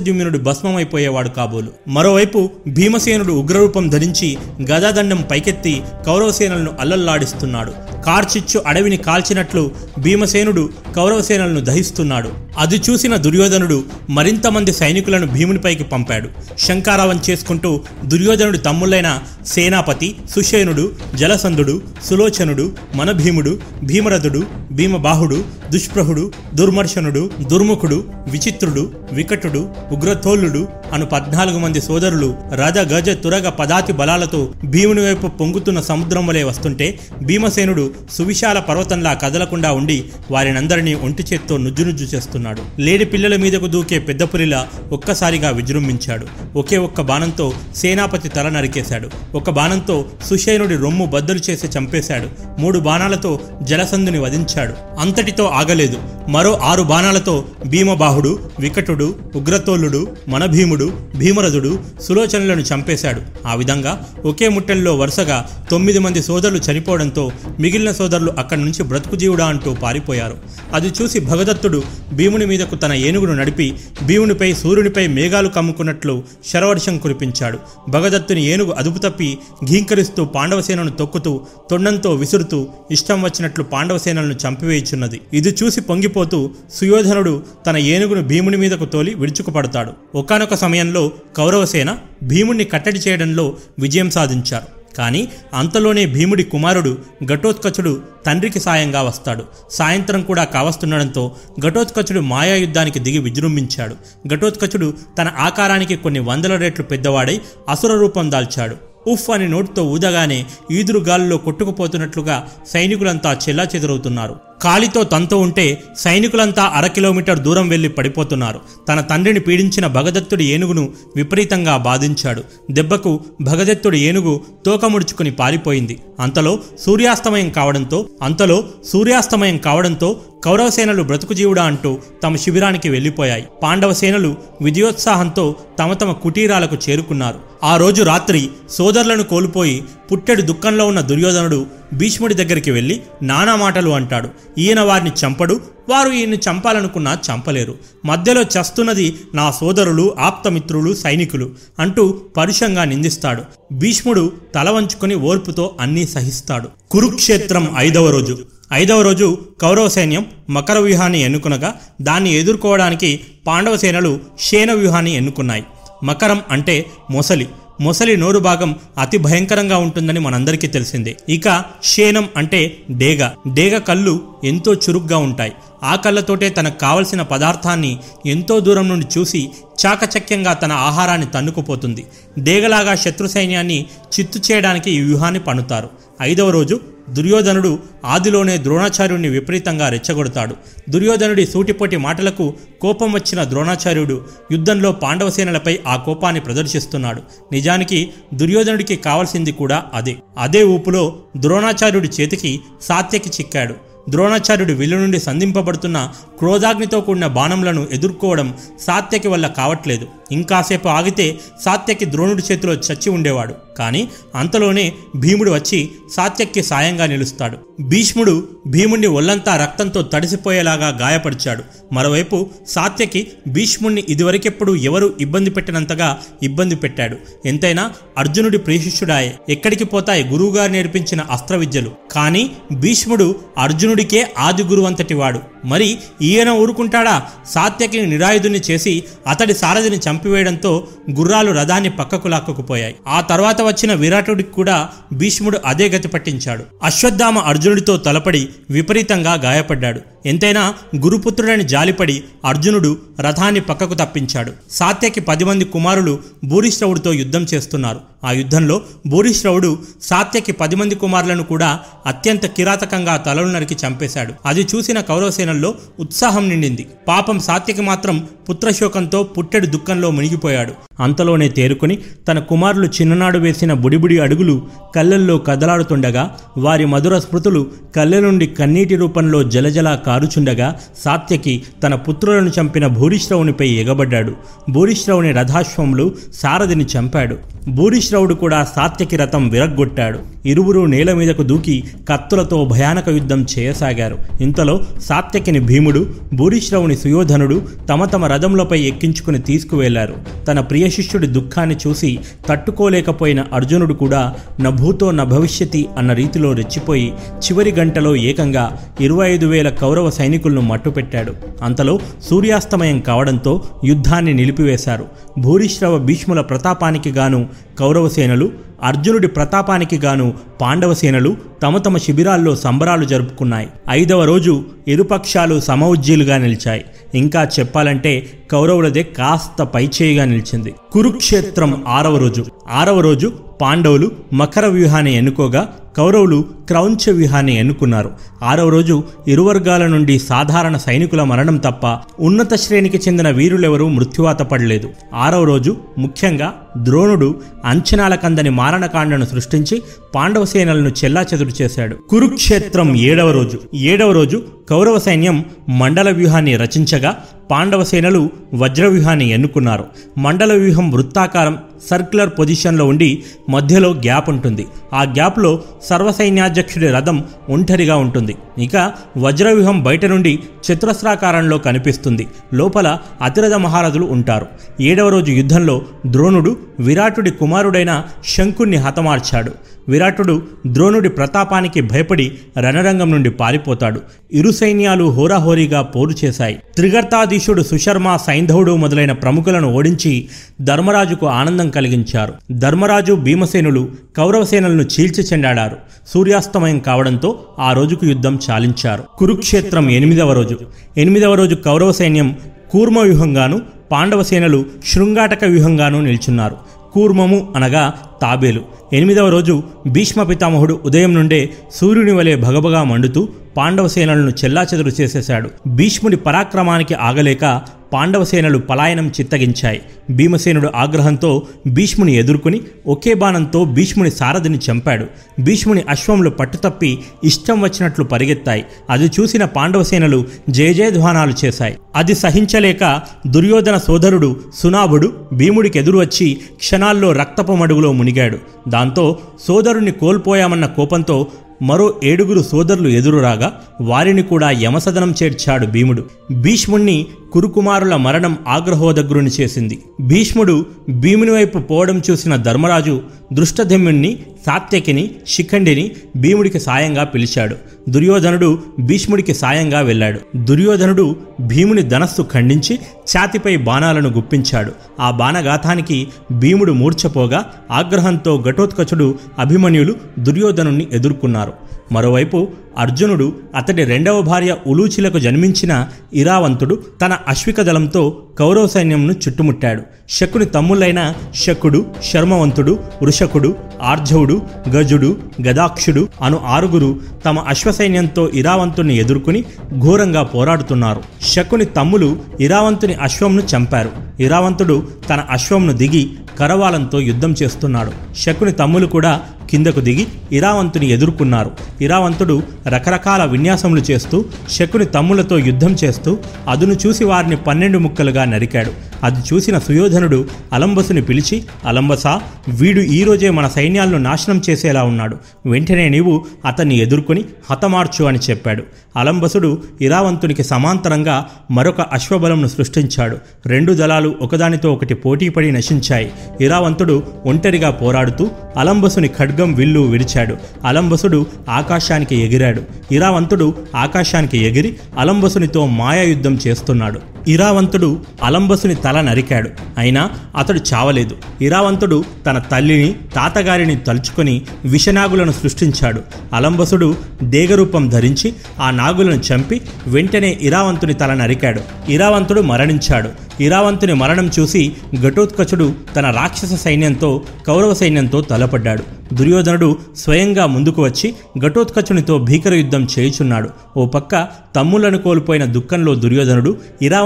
దృష్టజమ్యునుడు భస్మమైపోయేవాడు కాబోలు. మరోవైపు భీమసేనుడు ఉగ్రరూపం ధరించి గదాదండం పైకెత్తి కౌరవసేనలను అల్లల్లాడిస్తున్నాడు. కార్చిచ్చు అడవిని కాల్చినట్లు భీమసేనుడు కౌరవసేనలను దహిస్తున్నాడు. అది చూసిన దుర్యోధనుడు మరింత మంది సైనికులను భీమునిపైకి పంపాడు. శంకారావం చేసుకుంటూ దుర్యోధనుడు తమ్ముళ్ళైన సేనాపతి సుషేనుడు జలసంధుడు సులోచనుడు మనభీముడు భీమరథుడు భీమబాహుడు దుష్ప్రహుడు దుర్మర్శనుడు దుర్ముఖుడు విచిత్రుడు వికటుడు ఉగ్రతోళ్ళుడు అను పద్నాలుగు మంది సోదరులు రథ గజ తురగ పదాతి బలాలతో భీముని వైపు పొంగుతున్న సముద్రం వలె వస్తుంటే భీమసేనుడు సువిశాల పర్వతంలా కదలకుండా ఉండి వారినందరినీ ఒంటి చేత్తో నుజ్జునుజ్జు చేస్తున్నాడు. లేడి పిల్లల మీదకు దూకే పెద్ద పులిలా ఒక్కసారిగా విజృంభించాడు. ఒకే ఒక్క బాణంతో సేనాపతి తల నరికేశాడు. ఒక బాణంతో సుషేనుడి రొమ్ము బద్దలు చేసి చంపేశాడు. మూడు బాణాలతో జలసంధుని వధించాడు. అంతటితో ఆగలేదు. మరో ఆరు బాణాలతో భీమబాహుడు వికటుడు ఉగ్రతోలు ఉగ్రతోలుడు మనభీముడు భీమరథుడు సులోచనలను చంపేశాడు. ఆ విధంగా ఒకే ముట్టెల్లో వరుసగా తొమ్మిది మంది సోదరులు చనిపోవడంతో మిగిలిన సోదరులు అక్కడి నుంచి బ్రతుకు జీవుడా అంటూ పారిపోయారు. అది చూసి భగదత్తుడు భీముని మీదకు తన ఏనుగును నడిపి భీమునిపై సూర్యునిపై మేఘాలు కమ్ముకున్నట్లు శరవర్షం కురిపించాడు. భగదత్తుని ఏనుగు అదుపు తప్పి ఘీంకరిస్తూ పాండవసేనను తొక్కుతూ తొండంతో విసురుతూ ఇష్టం వచ్చినట్లు పాండవసేనలను చంపివేయుచున్నది. ఇది చూసి పొంగిపోతూ సుయోధనుడు తన ఏనుగును భీముని మీదకు తోలి విడుచుకుపడతాడు ఒకానొక సమయంలో కౌరవసేన భీముణ్ణి కట్టడి చేయడంలో విజయం సాధించారు. కానీ అంతలోనే భీముడి కుమారుడు ఘటోత్కచుడు తండ్రికి సాయంగా వస్తాడు. సాయంత్రం కూడా కావస్తుండడంతో ఘటోత్కచుడు మాయాయుద్ధానికి దిగి విజృంభించాడు. ఘటోత్కచుడు తన ఆకారానికి కొన్ని వందల రెట్లు పెద్దవాడై అసుర రూపం దాల్చాడు. ఉఫ్ అని నోటితో ఊదగానే ఈదురు గాలిలో కొట్టుకుపోతున్నట్లుగా సైనికులంతా చెల్లా చెదురవుతున్నారు కాలితో తంతు ఉంటే సైనికులంతా అర కిలోమీటర్ దూరం వెళ్ళి పడిపోతున్నారు. తన తండ్రిని పీడించిన భగదత్తుడి ఏనుగును విపరీతంగా బాధించాడు. దెబ్బకు భగదత్తుడి ఏనుగు తోకముడుచుకుని పారిపోయింది. అంతలో సూర్యాస్తమయం కావడంతో అంతలో సూర్యాస్తమయం కావడంతో కౌరవసేనలు బ్రతుకుజీవుడా అంటూ తమ శిబిరానికి వెళ్ళిపోయాయి పాండవ సేనలు విజయోత్సాహంతో తమ తమ కుటీరాలకు చేరుకున్నారు. ఆ రోజు రాత్రి సోదరులను కోల్పోయి పుట్టెడు దుఃఖంలో ఉన్న దుర్యోధనుడు భీష్ముడి దగ్గరికి వెళ్ళి నానా మాటలు అంటాడు. ఈయన వారిని చంపడు. వారు ఈయన్ని చంపాలనుకున్నా చంపలేరు. మధ్యలో చస్తున్నది నా సోదరులు ఆప్తమిత్రులు సైనికులు అంటూ పరుషంగా నిందిస్తాడు. భీష్ముడు తల వంచుకొని ఓర్పుతో అన్నీ సహిస్తాడు. కురుక్షేత్రం ఐదవ రోజు. ఐదవ రోజు కౌరవ సైన్యం మకర వ్యూహాన్ని ఎన్నుకునగా దాన్ని ఎదుర్కోవడానికి పాండవ సేనలు శేన వ్యూహాన్ని ఎన్నుకున్నాయి. మకరం అంటే మొసలి. మొసలి నోరు భాగం అతి భయంకరంగా ఉంటుందని మనందరికీ తెలిసిందే. ఇక శేనం అంటే డేగ. డేగ కళ్ళు ఎంతో చురుగ్గా ఉంటాయి. ఆ కళ్ళతోటే తనకు కావలసిన పదార్థాన్ని ఎంతో దూరం నుండి చూసి చాకచక్యంగా తన ఆహారాన్ని తన్నుకుపోతుంది. డేగలాగా శత్రు సైన్యాన్ని చిత్తు చేయడానికి ఈ వ్యూహాన్ని పన్నుతారు. ఐదవ రోజు దుర్యోధనుడు ఆదిలోనే ద్రోణాచార్యుడిని విపరీతంగా రెచ్చగొడతాడు. దుర్యోధనుడి సూటిపోటి మాటలకు కోపం వచ్చిన ద్రోణాచార్యుడు యుద్ధంలో పాండవసేనలపై ఆ కోపాన్ని ప్రదర్శిస్తున్నాడు. నిజానికి దుర్యోధనుడికి కావాల్సింది కూడా అదే. అదే ఊపులో ద్రోణాచార్యుడి చేతికి సాత్యకి చిక్కాడు. ద్రోణాచార్యుడి విల్లు నుండి సంధింపబడుతున్న క్రోధాగ్నితో కూడిన బాణంలను ఎదుర్కోవడం సాత్యకి వల్ల కావట్లేదు. ఇంకాసేపు ఆగితే సాత్యకి ద్రోణుడి చేతిలో చచ్చి ఉండేవాడు. కానీ అంతలోనే భీముడు వచ్చి సాత్యక్కి సాయంగా నిలుస్తాడు. భీష్ముడు భీముణ్ణి ఒళ్ళంతా రక్తంతో తడిసిపోయేలాగా గాయపరిచాడు. మరోవైపు సాత్యకి భీష్ముడిని ఇదివరకెప్పుడు ఎవరు ఇబ్బంది పెట్టినంతగా ఇబ్బంది పెట్టాడు. ఎంతైనా అర్జునుడి ప్రియశిష్యుడాయే. ఎక్కడికి పోతాయి గురువుగారు నేర్పించిన అస్త్ర విద్యలు కానీ భీష్ముడు అర్జునుడికే ఆది గురువంతటివాడు వాడు మరి ఈయన ఊరుకుంటాడా? సాత్యకి నిరాయుధుని చేసి అతడి సారథిని చంపివేయడంతో గుర్రాలు రథాన్ని పక్కకు లాక్కుపోయాయి ఆ తర్వాత వచ్చిన విరాటుడికి కూడా భీష్ముడు అదే గతి పట్టించాడు. అశ్వత్థామ అర్జునుడితో తలపడి విపరీతంగా గాయపడ్డాడు. ఎంతైనా గురుపుత్రుడని జాలిపడి అర్జునుడు రథాన్ని పక్కకు తప్పించాడు. సాత్యకి పది మంది కుమారులు భూరిశ్రవుడితో యుద్ధం చేస్తున్నారు. ఆ యుద్ధంలో భూరిశ్రవుడు సాత్యకి పది మంది కుమారులను కూడా అత్యంత కిరాతకంగా తలలు నరికి చంపేశాడు. అది చూసిన కౌరవసేనల్లో ఉత్సాహం నిండింది. పాపం సాత్యకి మాత్రం పుత్రశోకంతో పుట్టెడు దుఃఖంలో మునిగిపోయాడు. అంతలోనే తేరుకుని తన కుమారులు చిన్ననాడు వేసిన బుడిబుడి అడుగులు కళ్ళల్లో కదలాడుతుండగా వారి మధుర స్మృతులు కళ్ళ నుండి కన్నీటి రూపంలో జలజలా కారుచుండగా సాత్యకి తన పుత్రులను చంపిన భూరిశ్రవునిపై ఎగబడ్డాడు. భూరిశ్రవుని రథాశ్వములు సారథిని చంపాడు. భూరిశ్రవుడు కూడా సాత్యకి రథం విరగ్గొట్టాడు. ఇరువురు నేల మీదకు దూకి కత్తులతో భయానక యుద్ధం చేయసాగారు. ఇంతలో సాత్యకిని భీముడు భూరిశ్రవుని సుయోధనుడు తమ తమ రథంలపై ఎక్కించుకుని తీసుకువెళ్ళారు. తన ప్రియ శిష్యుడి దుఃఖాన్ని చూసి తట్టుకోలేకపోయిన అర్జునుడు కూడా నభూతో న భవిష్యతి అన్న రీతిలో రెచ్చిపోయి చివరి గంటలో ఏకంగా ఇరవై ఐదు వేల కౌరవ సైనికులను మట్టుపెట్టాడు. అంతలో సూర్యాస్తమయం కావడంతో యుద్ధాన్ని నిలిపివేశారు. భూరిశ్రవ భీష్ముల ప్రతాపానికి గాను కౌరవ సేనలు అర్జునుడి ప్రతాపానికి గాను పాండవ సేనలు తమ తమ శిబిరాల్లో సంబరాలు జరుపుకున్నాయి. ఐదవ రోజు ఇరుపక్షాలు సమౌజ్జీలుగా నిలిచాయి. ఇంకా చెప్పాలంటే కౌరవులదే కాస్త పైచేయిగా నిలిచింది. కురుక్షేత్రం ఆరవ రోజు. ఆరవ రోజు పాండవులు మకర వ్యూహాన్ని ఎన్నుకోగా కౌరవులు క్రౌంచ వ్యూహాన్ని ఎన్నుకున్నారు. ఆరవ రోజు ఇరు వర్గాల నుండి సాధారణ సైనికుల మరణం తప్ప ఉన్నత శ్రేణికి చెందిన వీరులెవరూ మృత్యువాత పడలేదు. ఆరవ రోజు ముఖ్యంగా ద్రోణుడు అంచనాల కందని మారణకాండను సృష్టించి పాండవ సేనలను చెల్లాచెదురు చేశాడు. కురుక్షేత్రం ఏడవ రోజు. ఏడవ రోజు కౌరవ సైన్యం మండల వ్యూహాన్ని రచించగా పాండవ సేనలు వజ్ర వ్యూహాన్ని ఎన్నుకున్నారు. మండల వ్యూహం వృత్తాకారం సర్క్యులర్ పొజిషన్లో ఉండి మధ్యలో గ్యాప్ ఉంటుంది. ఆ గ్యాప్లో సర్వసైన్యాధ్యక్షుడి రథం ఒంటరిగా ఉంటుంది. ఇక వజ్రవ్యూహం బయట నుండి చతురస్రాకారంలో కనిపిస్తుంది. లోపల అతిరథ మహారథులు ఉంటారు. ఏడవ రోజు యుద్ధంలో ద్రోణుడు విరాటుడి కుమారుడైన శంకుణ్ణి హతమార్చాడు. విరాటుడు ద్రోణుడి ప్రతాపానికి భయపడి రణరంగం నుండి పారిపోతాడు. ఇరు సైన్యాలు హోరాహోరీగా పోరు చేశాయి. త్రిగర్తాధీశుడు సుశర్మ సైంధవుడు మొదలైన ప్రముఖులను ఓడించి ధర్మరాజుకు ఆనందం కలిగించారు. ధర్మరాజు భీమసేనులు కౌరవసేనలను చీల్చి చెండాడారు. సూర్యాస్తమయం కావడంతో ఆ రోజుకు యుద్ధం చాలించారు. కురుక్షేత్రం ఎనిమిదవ రోజు. ఎనిమిదవ రోజు కౌరవ సైన్యం కూర్మ వ్యూహంగాను పాండవ సేనలు శృంగాటక వ్యూహంగాను నిల్చున్నారు. కూర్మము అనగా తాబేలు. ఎనిమిదవ రోజు భీష్మ పితామహుడు ఉదయం నుండే సూర్యుని వలె భగభగా మండుతూ పాండవ సేనలను చెల్లాచెదురు చేసేశాడు. భీష్ముడి పరాక్రమానికి ఆగలేక పాండవ సేనలు పలాయనం చిత్తగించాయి. భీమసేనుడు ఆగ్రహంతో భీష్ముని ఎదుర్కొని ఒకే బాణంతో భీష్ముని సారథిని చంపాడు. భీష్ముని అశ్వములు పట్టుతప్పి ఇష్టం వచ్చినట్లు పరిగెత్తాయి. అది చూసిన పాండవ సేనలు జయజయధ్వానాలు చేశాయి. అది సహించలేక దుర్యోధన సోదరుడు సునాభుడు భీముడికి ఎదురు వచ్చి క్షణాల్లో రక్తపు మడుగులో మునిగాడు. దాంతో సోదరుని కోల్పోయామన్న కోపంతో మరో ఏడుగురు సోదరులు ఎదురురాగా వారిని కూడా యమసదనం చేర్చాడు భీముడు. భీష్ముణ్ణి కురుకుమారుల మరణం ఆగ్రహోదగ్రుని చేసింది. భీష్ముడు భీముని వైపు పోవడం చూసిన ధర్మరాజు దృష్టధమ్యుణ్ణి సాత్యకిని శిఖండిని భీముడికి సాయంగా పిలిచాడు. దుర్యోధనుడు భీష్ముడికి సాయంగా వెళ్ళాడు. దుర్యోధనుడు భీముని ధనస్సు ఖండించి ఛాతిపై బాణాలను గుప్పించాడు. ఆ బాణగాథానికి భీముడు మూర్ఛపోగా ఆగ్రహంతో ఘటోత్కచుడు అభిమన్యులు దుర్యోధనుణ్ణి ఎదుర్కొన్నారు. మరోవైపు అర్జునుడు అతడి రెండవ భార్య ఉలూచిలకు జన్మించిన ఇరావంతుడు తన అశ్విక దళంతో కౌరవ సైన్యంను చుట్టుముట్టాడు. శకుని తమ్ముళ్ళైన శకుడు శర్మవంతుడు వృషకుడు ఆర్జవుడు గజుడు గదాక్షుడు అను ఆరుగురు తమ అశ్వసైన్యంతో ఇరావంతుని ఎదుర్కొని ఘోరంగా పోరాడుతున్నారు. శకుని తమ్ములు ఇరావంతుని అశ్వంను చంపారు. ఇరావంతుడు తన అశ్వంను దిగి కరవాలంతో యుద్ధం చేస్తున్నాడు. శకుని తమ్ములు కూడా కిందకు దిగి ఇరావంతుని ఎదుర్కొన్నారు. ఇరావంతుడు రకరకాల విన్యాసములు చేస్తూ శకుని తమ్ములతో యుద్ధం చేస్తూ అదును చూసి వారిని పన్నెండు ముక్కలుగా నరికాడు. అది చూసిన సుయోధనుడు అలంబసుని పిలిచి అలంబసా వీడు ఈరోజే మన సైన్యాలను నాశనం చేసేలా ఉన్నాడు. వెంటనే నీవు అతన్ని ఎదుర్కొని హతమార్చు అని చెప్పాడు. అలంబసుడు ఇరావంతునికి సమాంతరంగా మరొక అశ్వబలంను సృష్టించాడు. రెండు దళాలు ఒకదానితో ఒకటి పోటీపడి నశించాయి. ఇరావంతుడు ఒంటరిగా పోరాడుతూ అలంబసుని ఖడ్గ విల్లు విడిచాడు. అలంబసుడు ఆకాశానికి ఎగిరాడు. ఇరావంతుడు ఆకాశానికి ఎగిరి అలంబసునితో మాయాయుద్ధం చేస్తున్నాడు. ఇరావంతుడు అలంబసుని తల నరికాడు. అయినా అతడు చావలేదు. ఇరావంతుడు తన తల్లిని తాతగారిని తలుచుకొని విషనాగులను సృష్టించాడు. అలంబసుడు దేగరూపం ధరించి ఆ నాగులను చంపి వెంటనే ఇరావంతుని తల నరికాడు. ఇరావంతుడు మరణించాడు. ఇరావంతుని మరణం చూసి ఘటోత్కచుడు తన రాక్షస సైన్యంతో కౌరవ సైన్యంతో తలపడ్డాడు. దుర్యోధనుడు స్వయంగా ముందుకు వచ్చి ఘటోత్కచునితో భీకర యుద్ధం చేయుచున్నాడు. ఓ పక్క తమ్ములను కోల్పోయిన దుఃఖంలో దుర్యోధనుడు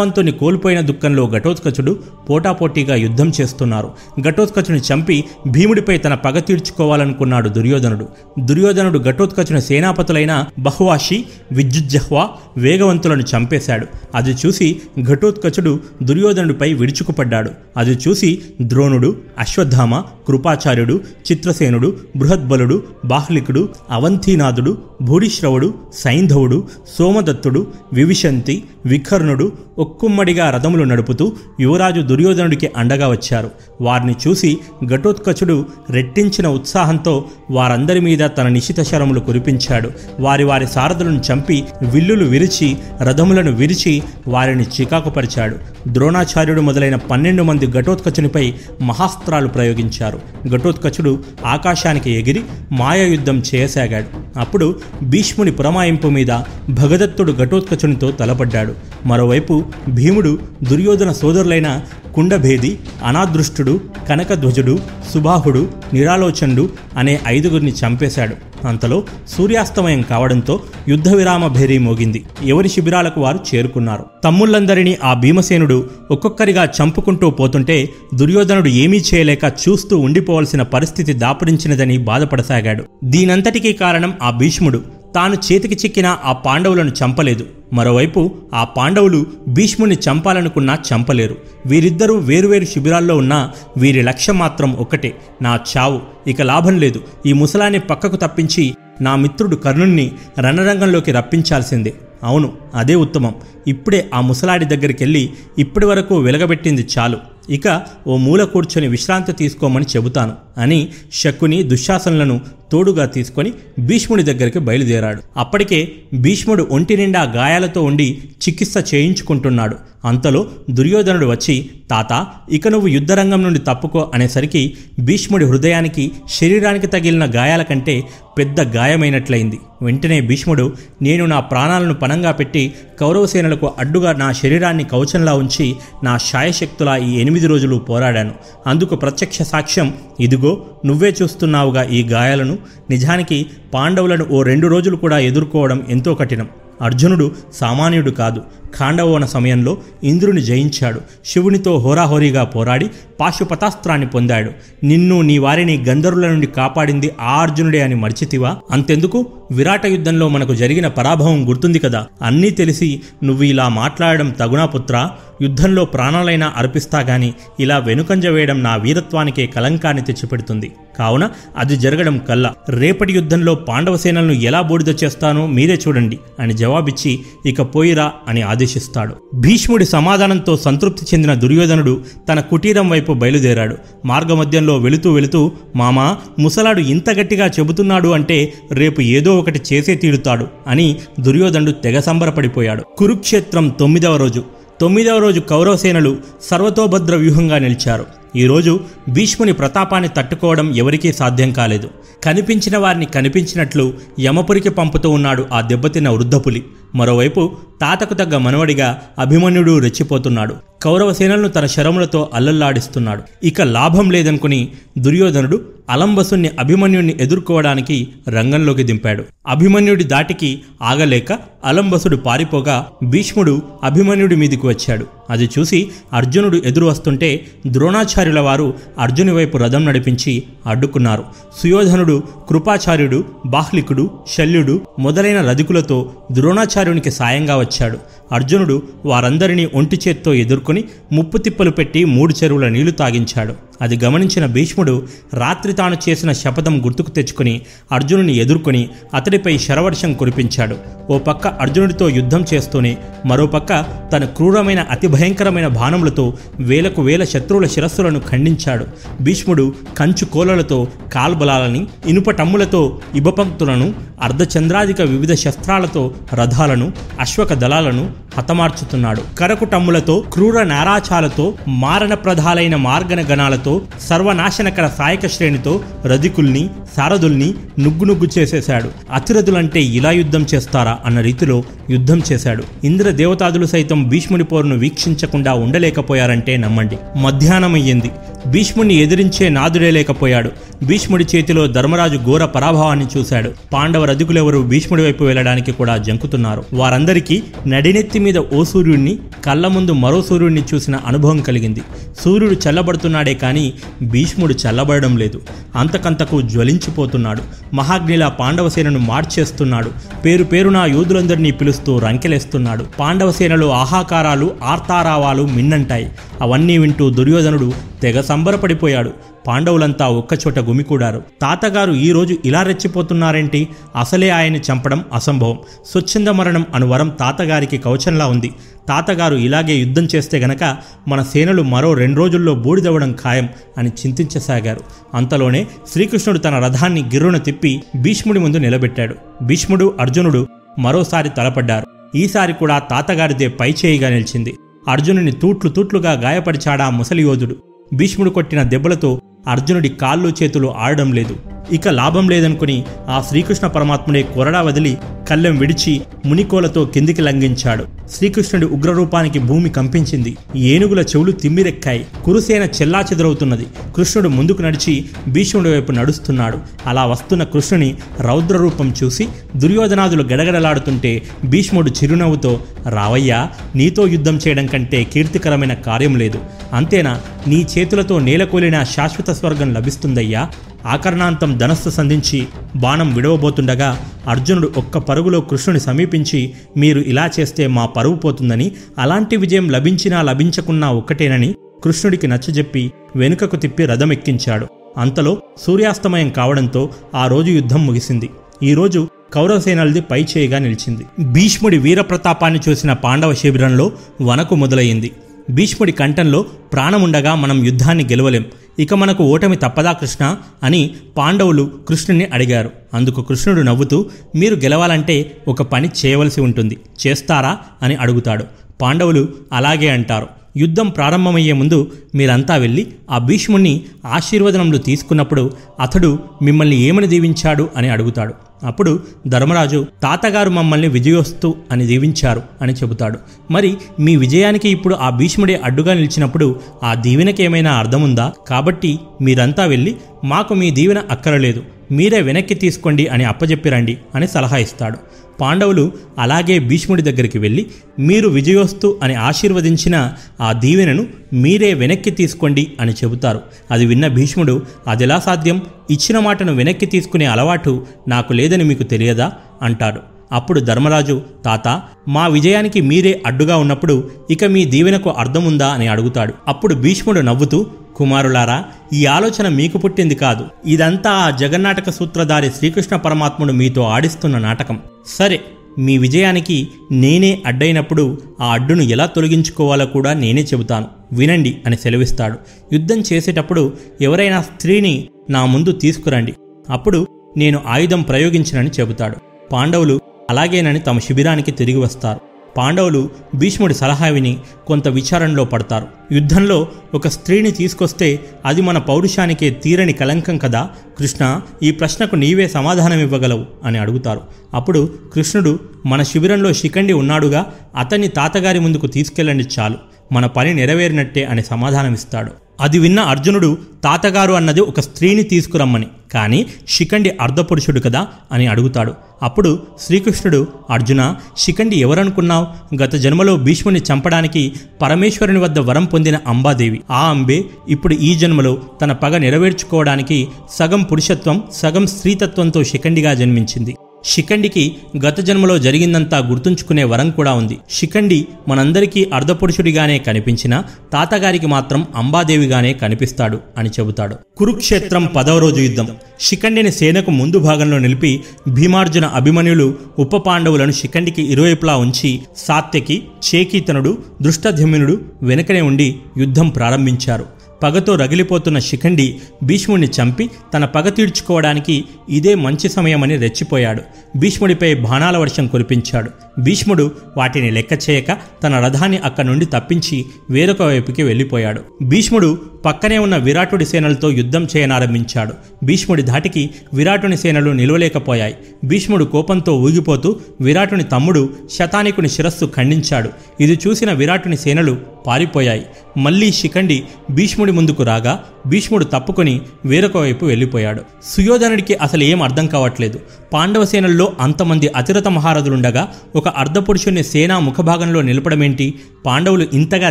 ఇరావంతుని కోల్పోయిన దుఃఖంలో ఘటోత్కచుడు పోటాపోటీగా యుద్ధం చేస్తున్నారు. ఘటోత్కచుని చంపి భీముడిపై తన పగ తీర్చుకోవాలనుకున్నాడు దుర్యోధనుడు. దుర్యోధనుడు ఘటోత్కచుని సేనాపతులైన బహువాషి విద్యుజ్జహ్వా వేగవంతులను చంపేశాడు. అది చూసి ఘటోత్కచుడు దుర్యోధనుడిపై విడుచుకుపడ్డాడు అది చూసి ద్రోణుడు అశ్వత్థామ కృపాచార్యుడు చిత్రసేనుడు బృహద్బలుడు బాహ్లికుడు అవంతినాథుడు భూడిశ్రవుడు సైంధవుడు సోమదత్తుడు వివిశంతి వికర్ణుడు ఒక్కుమ్మడిగా రథములు నడుపుతూ యువరాజు దుర్యోధనుడికి అండగా వచ్చారు. వారిని చూసి ఘటోత్కచుడు రెట్టించిన ఉత్సాహంతో వారందరి మీద తన నిశిత శరములు కురిపించాడు. వారి వారి సారథులను చంపి విల్లులు విరిచి రథములను విరిచి వారిని చికాకుపరిచాడు. ద్రోణాచార్యుడు మొదలైన పన్నెండు మంది ఘటోత్కచునిపై మహాస్త్రాలు ప్రయోగించారు. ఘటోత్కచుడు ఆకాశానికి ఎగిరి మాయాయుద్ధం చేయసాగాడు. అప్పుడు భీష్ముని పురమాయింపు మీద భగదత్తుడు ఘటోత్కచునితో తలపడ్డాడు. మరోవైపు భీముడు దుర్యోధన సోదరులైన కుండభేది అనాదృష్టుడు కనకధ్వజుడు సుబాహుడు నిరాలోచనుడు అనే ఐదుగురిని చంపేశాడు. అంతలో సూర్యాస్తమయం కావడంతో యుద్ధ విరామ భేరీ మోగింది. ఎవరి శిబిరాలకు వారు చేరుకున్నారు? తమ్ముళ్ళందరినీ ఆ భీమసేనుడు ఒక్కొక్కరిగా చంపుకుంటూ పోతుంటే దుర్యోధనుడు ఏమీ చేయలేక చూస్తూ ఉండిపోవలసిన పరిస్థితి దాపురించినదని బాధపడసాగాడు. దీనంతటికీ కారణం ఆ భీష్ముడు. తాను చేతికి చిక్కిన ఆ పాండవులను చంపలేదు. మరోవైపు ఆ పాండవులు భీష్ముని చంపాలనుకున్నా చంపలేరు. వీరిద్దరూ వేరువేరు శిబిరాల్లో ఉన్నా వీరి లక్ష్యం మాత్రం ఒక్కటే నా చావు. ఇక లాభం లేదు. ఈ ముసలాన్ని పక్కకు తప్పించి నా మిత్రుడు కర్ణుణ్ణి రణరంగంలోకి రప్పించాల్సిందే. అవును అదే ఉత్తమం. ఇప్పుడే ఆ ముసలాడి దగ్గరికి వెళ్ళి ఇప్పటి వరకు వెలగబెట్టింది చాలు. ఇక ఓ మూల కూర్చొని విశ్రాంతి తీసుకోమని చెబుతాను. అని శకుని దుశ్శాసనులను తోడుగా తీసుకొని భీష్ముడి దగ్గరికి బయలుదేరాడు. అప్పటికే భీష్ముడు ఒంటి నిండా గాయాలతో ఉండి చికిత్స చేయించుకుంటున్నాడు. అంతలో దుర్యోధనుడు వచ్చి తాత ఇక నువ్వు యుద్ధరంగం నుండి తప్పుకో అనేసరికి భీష్ముడి హృదయానికి శరీరానికి తగిలిన గాయాల కంటే పెద్ద గాయమైనట్లయింది. వెంటనే భీష్ముడు నేను నా ప్రాణాలను పణంగా పెట్టి కౌరవసేనలకు అడ్డుగా నా శరీరాన్ని కవచంలా ఉంచి నా శాయశక్తులా ఈ ఎనిమిది రోజులు పోరాడాను. అందుకు ప్రత్యక్ష సాక్ష్యం ఇదిగో నువ్వే చూస్తున్నావుగా ఈ గాయాలను. నిజానికి పాండవులను ఓ రెండు రోజులు కూడా ఎదుర్కోవడం ఎంతో కఠినం. అర్జునుడు సామాన్యుడు కాదు. ఖాండవోన సమయంలో ఇంద్రుని జయించాడు. శివునితో హోరాహోరీగా పోరాడి పాశుపతాస్త్రాన్ని పొందాడు. నిన్ను నీ వారిని గంధర్వుల నుండి కాపాడింది ఆ అర్జునుడే అని మర్చితివా? అంతెందుకు? విరాట యుద్ధంలో మనకు జరిగిన పరాభవం గుర్తుంది కదా? అన్నీ తెలిసి నువ్వు ఇలా మాట్లాడడం తగునా పుత్రా? యుద్ధంలో ప్రాణాలైనా అర్పిస్తా గాని ఇలా వెనుకంజ వేయడం నా వీరత్వానికే కలంకాన్ని తెచ్చిపెడుతుంది. కావున అది జరగడం కల్లా. రేపటి యుద్ధంలో పాండవ సేనలను ఎలా బూడిద చేస్తానో మీరే చూడండి అని జవాబిచ్చి ఇక పోయిరా అని ఆదేశిస్తాడు. భీష్ముడి సమాధానంతో సంతృప్తి చెందిన దుర్యోధనుడు తన కుటీరం వైపు బయలుదేరాడు. మార్గమధ్యంలో వెళుతూ వెళుతూ మామా ముసలాడు ఇంత గట్టిగా చెబుతున్నాడు అంటే రేపు ఏదో ఒకటి చేసే తీరుతాడు అని దుర్యోధనుడు తెగ సంబరపడిపోయాడు. కురుక్షేత్రం తొమ్మిదవ రోజు. తొమ్మిదవ రోజు కౌరవసేనలు సర్వతోభద్ర వ్యూహంగా నిలిచారు. ఈరోజు భీష్ముని ప్రతాపాన్ని తట్టుకోవడం ఎవరికీ సాధ్యం కాలేదు. కనిపించిన వారిని కనిపించినట్లు యమపురికి పంపుతూ ఉన్నాడు ఆ దెబ్బతిన్న వృద్ధపులి. మరోవైపు తాతకు తగ్గ మనవడిగా అభిమన్యుడు రెచ్చిపోతున్నాడు. కౌరవ సేనలను తన శరములతో అల్లల్లాడిస్తున్నాడు. ఇక లాభం లేదనుకుని దుర్యోధనుడు అలంబసుని అభిమన్యుణ్ణి ఎదుర్కోవడానికి రంగంలోకి దింపాడు. అభిమన్యుడి దాటికి ఆగలేక అలంబసుడు పారిపోగా భీష్ముడు అభిమన్యుడి మీదికి వచ్చాడు. అది చూసి అర్జునుడు ఎదురు వస్తుంటే ద్రోణాచార్యుల వారు అర్జుని వైపు రథం నడిపించి అడ్డుకున్నారు. సుయోధనుడు కృపాచార్యుడు బాహ్లికుడు శల్యుడు మొదలైన రధికులతో ద్రోణాచార్యునికి సాయంగా వచ్చాడు. అర్జునుడు వారందరినీ ఒంటి చేత్తో ఎదుర్కొని ముప్పు తిప్పలు పెట్టి మూడు చెరువుల నీళ్ళు తాగించాడు. అది గమనించిన భీష్ముడు రాత్రి తాను చేసిన శపథం గుర్తుకు తెచ్చుకుని అర్జునుని ఎదుర్కొని అతడిపై శరవర్షం కురిపించాడు. ఓ పక్క అర్జునుడితో యుద్ధం చేస్తూనే మరోపక్క తన క్రూరమైన అతి భయంకరమైన బాణములతో వేలకు వేల శత్రువుల శిరస్సులను ఖండించాడు. భీష్ముడు కంచు కోలలతో కాల్బలాలని ఇనుప టమ్ములతో ఇబపంక్తులను అర్ధచంద్రాధిక వివిధ శస్త్రాలతో రథాలను అశ్వక దళాలను హతమార్చుతున్నాడు. కరకు టమ్ములతో క్రూర నారాచాలతో మారణ ప్రధాలైన మార్గన గణాలతో సర్వనాశనకర సాయక శ్రేణితో రధికుల్ని సారథుల్ని నుగ్గు నుగ్గు చేసేశాడు. అతిరథులంటే ఇలా యుద్ధం చేస్తారా అన్న రీతిలో యుద్ధం చేశాడు. ఇంద్ర దేవతాదులు సైతం భీష్ముడి పోరును వీక్షించకుండా ఉండలేకపోయారంటే నమ్మండి. మధ్యాహ్నం అయ్యింది భీష్ముడిని ఎదిరించే నాదుడే లేకపోయాడు. భీష్ముడి చేతిలో ధర్మరాజు ఘోర పరాభవాన్ని చూశాడు. పాండవ రధికులెవరు భీష్ముడి వైపు వెళ్ళడానికి కూడా జంకుతున్నారు. వారందరికీ నడినెత్తి మీద ఓ సూర్యుడిని కళ్ళ ముందు మరో సూర్యుడిని చూసిన అనుభవం కలిగింది. సూర్యుడు చల్లబడుతున్నాడే కానీ భీష్ముడు చల్లబడడం లేదు. అంతకంతకు జ్వలించిపోతున్నాడు. మహాగ్నిలా పాండవసేనను మార్చేస్తున్నాడు. పేరు పేరున యోధులందరినీ పిలుస్తూ రంకెలేస్తున్నాడు. పాండవసేనలో ఆహాకారాలు ఆర్తారావాలు మిన్నంటాయి. అవన్నీ వింటూ దుర్యోధనుడు తెగ సంబరపడిపోయాడు. పాండవులంతా ఒక్కచోట గుమికూడారు. తాతగారు ఈ రోజు ఇలా రెచ్చిపోతున్నారేంటి? అసలే ఆయన్ని చంపడం అసంభవం. స్వచ్ఛంద మరణం అను వరం తాతగారికి కవచంలా ఉంది. తాతగారు ఇలాగే యుద్ధం చేస్తే గనక మన సేనలు మరో రెండు రోజుల్లో బూడిదవ్వడం ఖాయం అని చింతించసాగారు. అంతలోనే శ్రీకృష్ణుడు తన రథాన్ని గిర్రున తిప్పి భీష్ముడి ముందు నిలబెట్టాడు. భీష్ముడు అర్జునుడు మరోసారి తలపడ్డారు. ఈసారి కూడా తాతగారిదే పైచేయిగా నిలిచింది. అర్జునుని తూట్లు తూట్లుగా గాయపరిచాడా ముసలి యోధుడు భీష్ముడు కొట్టిన దెబ్బలతో అర్జునుడి కాళ్ళు చేతులు ఆడడం లేదు. ఇక లాభం లేదనుకుని ఆ శ్రీకృష్ణ పరమాత్ముడే కొరడా వదిలి కళ్ళెం విడిచి మునికోలతో కిందికి లంఘించాడు. శ్రీకృష్ణుడి ఉగ్రరూపానికి భూమి కంపించింది. ఏనుగుల చెవులు తిమ్మిరెక్కాయి. కురుసేన చెల్లా చెదరవుతున్నది. కృష్ణుడు ముందుకు నడిచి భీష్ముడి వైపు నడుస్తున్నాడు. అలా వస్తున్న కృష్ణుని రౌద్ర రూపం చూసి దుర్యోధనాదులు గడగడలాడుతుంటే భీష్ముడు చిరునవ్వుతో రావయ్యా నీతో యుద్ధం చేయడం కంటే కీర్తికరమైన కార్యం లేదు. అంతేనా? నీ చేతులతో నేలకూలిన శాశ్వత స్వర్గం లభిస్తుందయ్యా. ఆకర్ణాంతం ధనస్సు సంధించి బాణం విడవబోతుండగా అర్జునుడు ఒక్క పరుగులో కృష్ణుని సమీపించి మీరు ఇలా చేస్తే మా పరువు పోతుందని అలాంటి విజయం లభించినా లభించకున్నా ఒక్కటేనని కృష్ణుడికి నచ్చజెప్పి వెనుకకు తిప్పి రథం ఎక్కించాడు అంతలో సూర్యాస్తమయం కావడంతో ఆ రోజు యుద్ధం ముగిసింది. ఈరోజు కౌరవసేనలది పై చేయిగా నిలిచింది. భీష్ముడి వీరప్రతాపాన్ని చూసిన పాండవ శిబిరంలో వనకు మొదలయ్యింది భీష్ముడి కంఠంలో ప్రాణముండగా మనం యుద్ధాన్ని గెలవలేం. ఇక మనకు ఓటమి తప్పదా కృష్ణ? అని పాండవులు కృష్ణుని అడిగారు. అందుకు కృష్ణుడు నవ్వుతూ మీరు గెలవాలంటే ఒక పని చేయవలసి ఉంటుంది. చేస్తారా? అని అడుగుతాడు. పాండవులు అలాగే అంటారు. యుద్ధం ప్రారంభమయ్యే ముందు మీరంతా వెళ్ళి ఆ భీష్ముణ్ణి ఆశీర్వదనములు తీసుకున్నప్పుడు అతడు మిమ్మల్ని ఏమని దీవించాడు? అని అడుగుతాడు. అప్పుడు ధర్మరాజు తాతగారు మమ్మల్ని విజయోస్తు అని దీవించారు అని చెబుతాడు. మరి మీ విజయానికి ఇప్పుడు ఆ భీష్ముడే అడ్డుగా నిలిచినప్పుడు ఆ దీవెనకి ఏమైనా అర్థముందా? కాబట్టి మీరంతా వెళ్ళి మాకు మీ దీవెన అక్కరలేదు. మీరే వెనక్కి తీసుకోండి అని అప్పజెప్పిరండి అని సలహా ఇస్తాడు. పాండవులు అలాగే భీష్ముడి దగ్గరికి వెళ్ళి మీరు విజయోస్తు అని ఆశీర్వదించిన ఆ దీవెనను మీరే వెనక్కి తీసుకోండి అని చెబుతారు. అది విన్న భీష్ముడు అదిలా సాధ్యం? ఇచ్చిన మాటను వెనక్కి తీసుకునే అలవాటు నాకు లేదని మీకు తెలియదా? అంటాడు. అప్పుడు ధర్మరాజు తాత మా విజయానికి మీరే అడ్డుగా ఉన్నప్పుడు ఇక మీ దీవెనకు అర్థముందా? అని అడుగుతాడు. అప్పుడు భీష్ముడు నవ్వుతూ కుమారులారా ఈ ఆలోచన మీకు పుట్టింది కాదు. ఇదంతా ఆ జగన్నాటక సూత్రధారి శ్రీకృష్ణ పరమాత్ముడు మీతో ఆడిస్తున్న నాటకం. సరే మీ విజయానికి నేనే అడ్డైనప్పుడు ఆ అడ్డును ఎలా తొలగించుకోవాలో కూడా నేనే చెబుతాను. వినండి అని సెలవిస్తాడు. యుద్ధం చేసేటప్పుడు ఎవరైనా స్త్రీని నా ముందు తీసుకురండి. అప్పుడు నేను ఆయుధం ప్రయోగించనని చెబుతాడు. పాండవులు అలాగేనని తమ శిబిరానికి తిరిగి వస్తారు. పాండవులు భీష్ముడి సలహా విని కొంత విచారణలో పడతారు. యుద్ధంలో ఒక స్త్రీని తీసుకొస్తే అది మన పౌరుషానికే తీరని కలంకం కదా. కృష్ణ ఈ ప్రశ్నకు నీవే సమాధానం ఇవ్వగలవు అని అడుగుతారు. అప్పుడు కృష్ణుడు మన శిబిరంలో శిఖండి ఉన్నాడుగా అతన్ని తాతగారి ముందుకు తీసుకెళ్ళండి చాలు. మన పని నెరవేరినట్టే అని సమాధానమిస్తాడు. అది విన్న అర్జునుడు తాతగారు అన్నది ఒక స్త్రీని తీసుకురమ్మని కానీ శిఖండి అర్ధపురుషుడు కదా? అని అడుగుతాడు. అప్పుడు శ్రీకృష్ణుడు అర్జున శిఖండి ఎవరనుకున్నావు? గత జన్మలో భీష్ముని చంపడానికి పరమేశ్వరుని వద్ద వరం పొందిన అంబాదేవి. ఆ అంబే ఇప్పుడు ఈ జన్మలో తన పగ నెరవేర్చుకోవడానికి సగం పురుషత్వం సగం స్త్రీతత్వంతో శిఖండిగా జన్మించింది. శిఖండికి గత జన్మలో జరిగిందంతా గుర్తుంచుకునే వరం కూడా ఉంది. శిఖండి మనందరికీ అర్ధపురుషుడిగానే కనిపించినా తాతగారికి మాత్రం అంబాదేవిగానే కనిపిస్తాడు అని చెబుతాడు. కురుక్షేత్రం పదవ రోజు యుద్ధం. శిఖండిని సేనకు ముందు భాగంలో నిలిపి భీమార్జున అభిమన్యులు ఉప పాండవులను శిఖండికి ఇరువైపులా ఉంచి సాత్యకి చేకీతనుడు దృష్టధ్యమ్యునుడు వెనకనే ఉండి యుద్ధం ప్రారంభించారు. పగతో రగిలిపోతున్న శిఖండి భీష్ముణ్ణి చంపి తన పగ తీర్చుకోవడానికి ఇదే మంచి సమయమని రెచ్చిపోయాడు. భీష్ముడిపై బాణాల వర్షం కురిపించాడు. భీష్ముడు వాటిని లెక్క చేయక తన రథాన్ని అక్కడి నుండి తప్పించి వేరొక వైపుకి వెళ్ళిపోయాడు. భీష్ముడు పక్కనే ఉన్న విరాటుడి సేనలతో యుద్ధం చేయనారంభించాడు. భీష్ముడి ధాటికి విరాటుని సేనలు నిలవలేకపోయాయి. భీష్ముడు కోపంతో ఊగిపోతూ విరాటుని తమ్ముడు శతానికుని శిరస్సు ఖండించాడు. ఇది చూసిన విరాటుని సేనలు పారిపోయాయి. మళ్ళీ శిఖండి భీష్ముడి ముందుకు రాగా భీష్ముడు తప్పుకొని వేరొక వైపు వెళ్ళిపోయాడు. సుయోధనుడికి అసలు ఏం అర్థం కావట్లేదు. పాండవ సేనల్లో అంతమంది అతిరథ మహారథులుండగా ఒక అర్ధపురుషుణ్ణి సేనా ముఖభాగంలో నిలపడమేంటి? పాండవులు ఇంతగా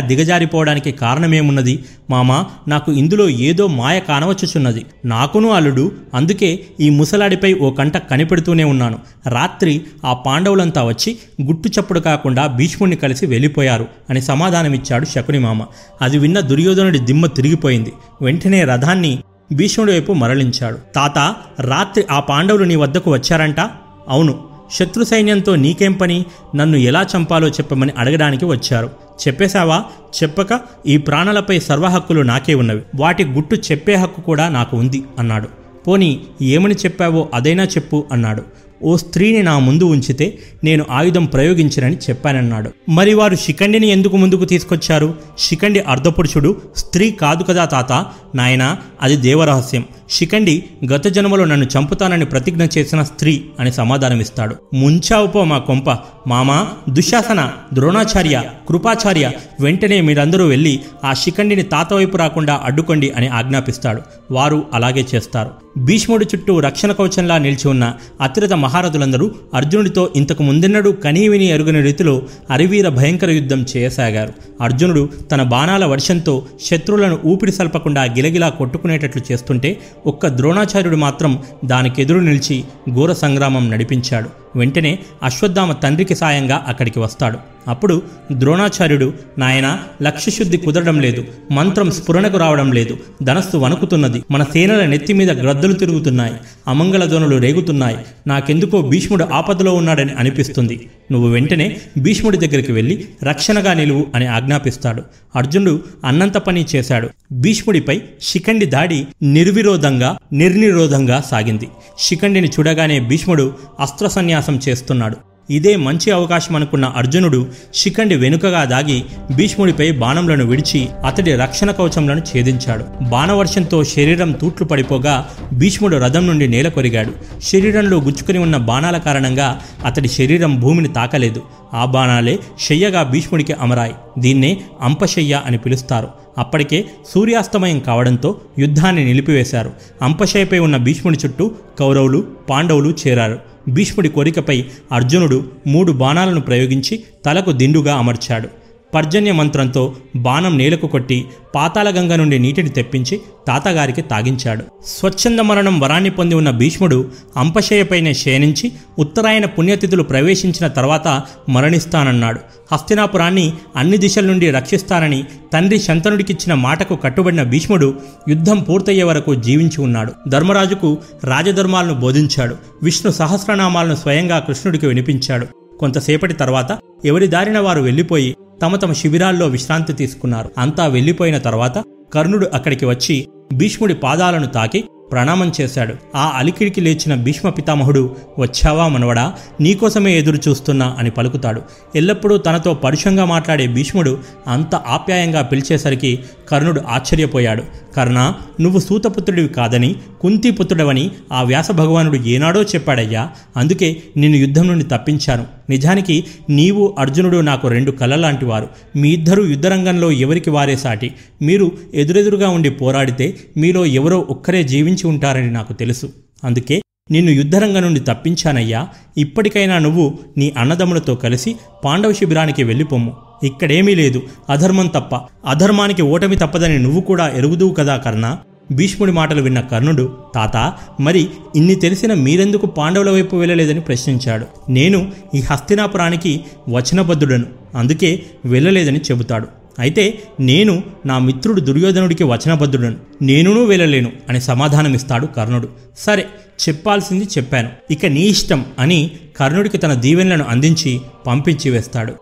దిగజారిపోవడానికి కారణమేమున్నది? మామా నాకు ఇందులో ఏదో మాయ కానవచ్చుచున్నది. నాకును అల్లుడు అందుకే ఈ ముసలాడిపై ఓ కంట కనిపెడుతూనే ఉన్నాను. రాత్రి ఆ పాండవులంతా వచ్చి గుట్టు చప్పుడు కాకుండా భీష్ముడిని కలిసి వెళ్ళిపోయారు అని సమాధానమిచ్చాడు శకుని మామ. అది విన్న దుర్యోధనుడి దిమ్మ తిరిగిపోయింది. వెంటనే రథాన్ని భీష్ముడి వైపు మరలించాడు. తాత రాత్రి ఆ పాండవులు నీ వద్దకు వచ్చారంట? అవును శత్రు సైన్యంతో నీకేం పని? నన్ను ఎలా చంపాలో చెప్పమని అడగడానికి వచ్చారు. చెప్పేశావా? చెప్పక ఈ ప్రాణాలపై సర్వహక్కులు నాకే ఉన్నవి. వాటి గుట్టు చెప్పే హక్కు కూడా నాకు ఉంది అన్నాడు. పోనీ ఏమని చెప్పావో అదైనా చెప్పు అన్నాడు. ఓ స్త్రీని నా ముందు ఉంచితే నేను ఆయుధం ప్రయోగించనని చెప్పానన్నాడు. మరి వారు శిఖండిని ఎందుకు ముందుకు తీసుకొచ్చారు? శిఖండి అర్ధపురుషుడు స్త్రీ కాదు కదా తాత? నాయనా అది దేవరహస్యం. శిఖండి గత జన్మలో నన్ను చంపుతానని ప్రతిజ్ఞ చేసిన స్త్రీ అని సమాధానమిస్తాడు. ముంచావుపో మా కొంప. మామా దుశ్శాసన ద్రోణాచార్య కృపాచార్య వెంటనే మీరందరూ వెళ్ళి ఆ శిఖండిని తాత వైపు రాకుండా అడ్డుకోండి అని ఆజ్ఞాపిస్తాడు. వారు అలాగే చేస్తారు. భీష్ముడి చుట్టూ రక్షణ కవచంలా నిలిచి ఉన్న అతిరథ మహారథులందరూ అర్జునుడితో ఇంతకు ముందెన్నడూ కనీవిని ఎరుగని రీతిలో అరివీర భయంకర యుద్ధం చేయసాగారు. అర్జునుడు తన బాణాల వర్షంతో శత్రువులను ఊపిరి సల్పకుండా గిలగిలా కొట్టుకునేటట్లు చేస్తుంటే ఒక్క ద్రోణాచార్యుడు మాత్రం దానికెదురు నిలిచి ఘోర సంగ్రామం నడిపించాడు. వెంటనే అశ్వత్థామ తండ్రికి సాయంగా అక్కడికి వస్తాడు. అప్పుడు ద్రోణాచార్యుడు నాయన లక్ష్యశుద్ధి కుదరడం లేదు. మంత్రం స్ఫురణకు రావడం లేదు. ధనస్సు వణుకుతున్నది. మన సేనల నెత్తి మీద గ్రద్దలు తిరుగుతున్నాయి. అమంగళధ్వనులు రేగుతున్నాయి. నాకెందుకో భీష్ముడు ఆపదలో ఉన్నాడని అనిపిస్తుంది. నువ్వు వెంటనే భీష్ముడి దగ్గరికి వెళ్ళి రక్షణగా నిలువు అని ఆజ్ఞాపిస్తాడు. అర్జునుడు అన్నంత పని చేశాడు. భీష్ముడిపై శిఖండి దాడి నిర్విరోధంగా నిర్నిరోధంగా సాగింది. శిఖండిని చూడగానే భీష్ముడు అస్త్ర సన్యాసం చేస్తున్నాడు. ఇదే మంచి అవకాశం అనుకున్న అర్జునుడు శిఖండి వెనుకగా దాగి భీష్ముడిపై బాణంలను విడిచి అతడి రక్షణ కవచంలను ఛేదించాడు. బాణవర్షంతో శరీరం తూట్లు పడిపోగా భీష్ముడు రథం నుండి నేల కొరిగాడు. శరీరంలో గుచ్చుకుని ఉన్న బాణాల కారణంగా అతడి శరీరం భూమిని తాకలేదు. ఆ బాణాలే శయ్యగా భీష్ముడికి అమరాయి. దీన్నే అంపశయ్య అని పిలుస్తారు. అప్పటికే సూర్యాస్తమయం కావడంతో యుద్ధాన్ని నిలిపివేశారు. అంపశయ్యపై ఉన్న భీష్ముడి చుట్టూ కౌరవులు పాండవులు చేరారు. భీష్ముడి కోరికపై అర్జునుడు మూడు బాణాలను ప్రయోగించి తలకు దిండుగా అమర్చాడు. పర్జన్య మంత్రంతో బాణం నేలకు కొట్టి పాతాళగంగ నుండి నీటిని తెప్పించి తాతగారికి తాగించాడు. స్వచ్ఛంద మరణం వరాన్ని పొంది ఉన్న భీష్ముడు అంపశయపైనే శయనించి ఉత్తరాయణ పుణ్యతిథులు ప్రవేశించిన తర్వాత మరణిస్తానన్నాడు. హస్తినాపురాన్ని అన్ని దిశల నుండి రక్షిస్తానని తండ్రి శంతనుడికిచ్చిన మాటకు కట్టుబడిన భీష్ముడు యుద్ధం పూర్తయ్యే వరకు జీవించి ఉన్నాడు. ధర్మరాజుకు రాజధర్మాలను బోధించాడు. విష్ణు సహస్రనామాలను స్వయంగా కృష్ణుడికి వినిపించాడు. కొంతసేపటి తర్వాత ఎవరి దారిన వారు వెళ్ళిపోయి తమ తమ శిబిరాల్లో విశ్రాంతి తీసుకున్నారు. అంతా వెళ్ళిపోయిన తర్వాత కర్ణుడు అక్కడికి వచ్చి భీష్ముడి పాదాలను తాకి ప్రణామం చేశాడు. ఆ అలికిడికి లేచిన భీష్మ పితామహుడు వచ్చావా మనవడా? నీకోసమే ఎదురు చూస్తున్నా అని పలుకుతాడు. ఎల్లప్పుడూ తనతో పరుషంగా మాట్లాడే భీష్ముడు అంత ఆప్యాయంగా పిలిచేసరికి కర్ణుడు ఆశ్చర్యపోయాడు. కర్ణ నువ్వు సూతపుత్రుడివి కాదని కుంతిపుత్రుడవని ఆ వ్యాస భగవానుడు ఏనాడో చెప్పాడయ్యా. అందుకే నిన్ను యుద్ధం నుండి తప్పించాను. నిజానికి నీవు అర్జునుడు నాకు రెండు కళ్ళలాంటి వారు. మీ ఇద్దరూ యుద్ధరంగంలో ఎవరికి వారే సాటి? మీరు ఎదురెదురుగా ఉండి పోరాడితే మీలో ఎవరో ఒక్కరే జీవించి ఉంటారని నాకు తెలుసు. అందుకే నిన్ను యుద్ధరంగం నుండి తప్పించానయ్యా. ఇప్పటికైనా నువ్వు నీ అన్నదమ్ములతో కలిసి పాండవ శిబిరానికి వెళ్ళిపోమ్ము. ఇక్కడేమీ లేదు. అధర్మం తప్ప. అధర్మానికి ఓటమి తప్పదని నువ్వు కూడా ఎరుగుదువు కదా కర్ణ. భీష్ముడి మాటలు విన్న కర్ణుడు తాత మరి ఇన్ని తెలిసిన మీరెందుకు పాండవుల వైపు వెళ్ళలేదని ప్రశ్నించాడు. నేను ఈ హస్తినాపురానికి వచనబద్ధుడను. అందుకే వెళ్ళలేదని చెబుతాడు. అయితే నేను నా మిత్రుడు దుర్యోధనుడికి వచనబద్ధుడను. నేనునూ వెళ్ళలేను అని సమాధానమిస్తాడు కర్ణుడు. సరే చెప్పాల్సింది చెప్పాను. ఇక నీ ఇష్టం అని కర్ణుడికి తన దీవెనలను అందించి పంపించి వేస్తాడు.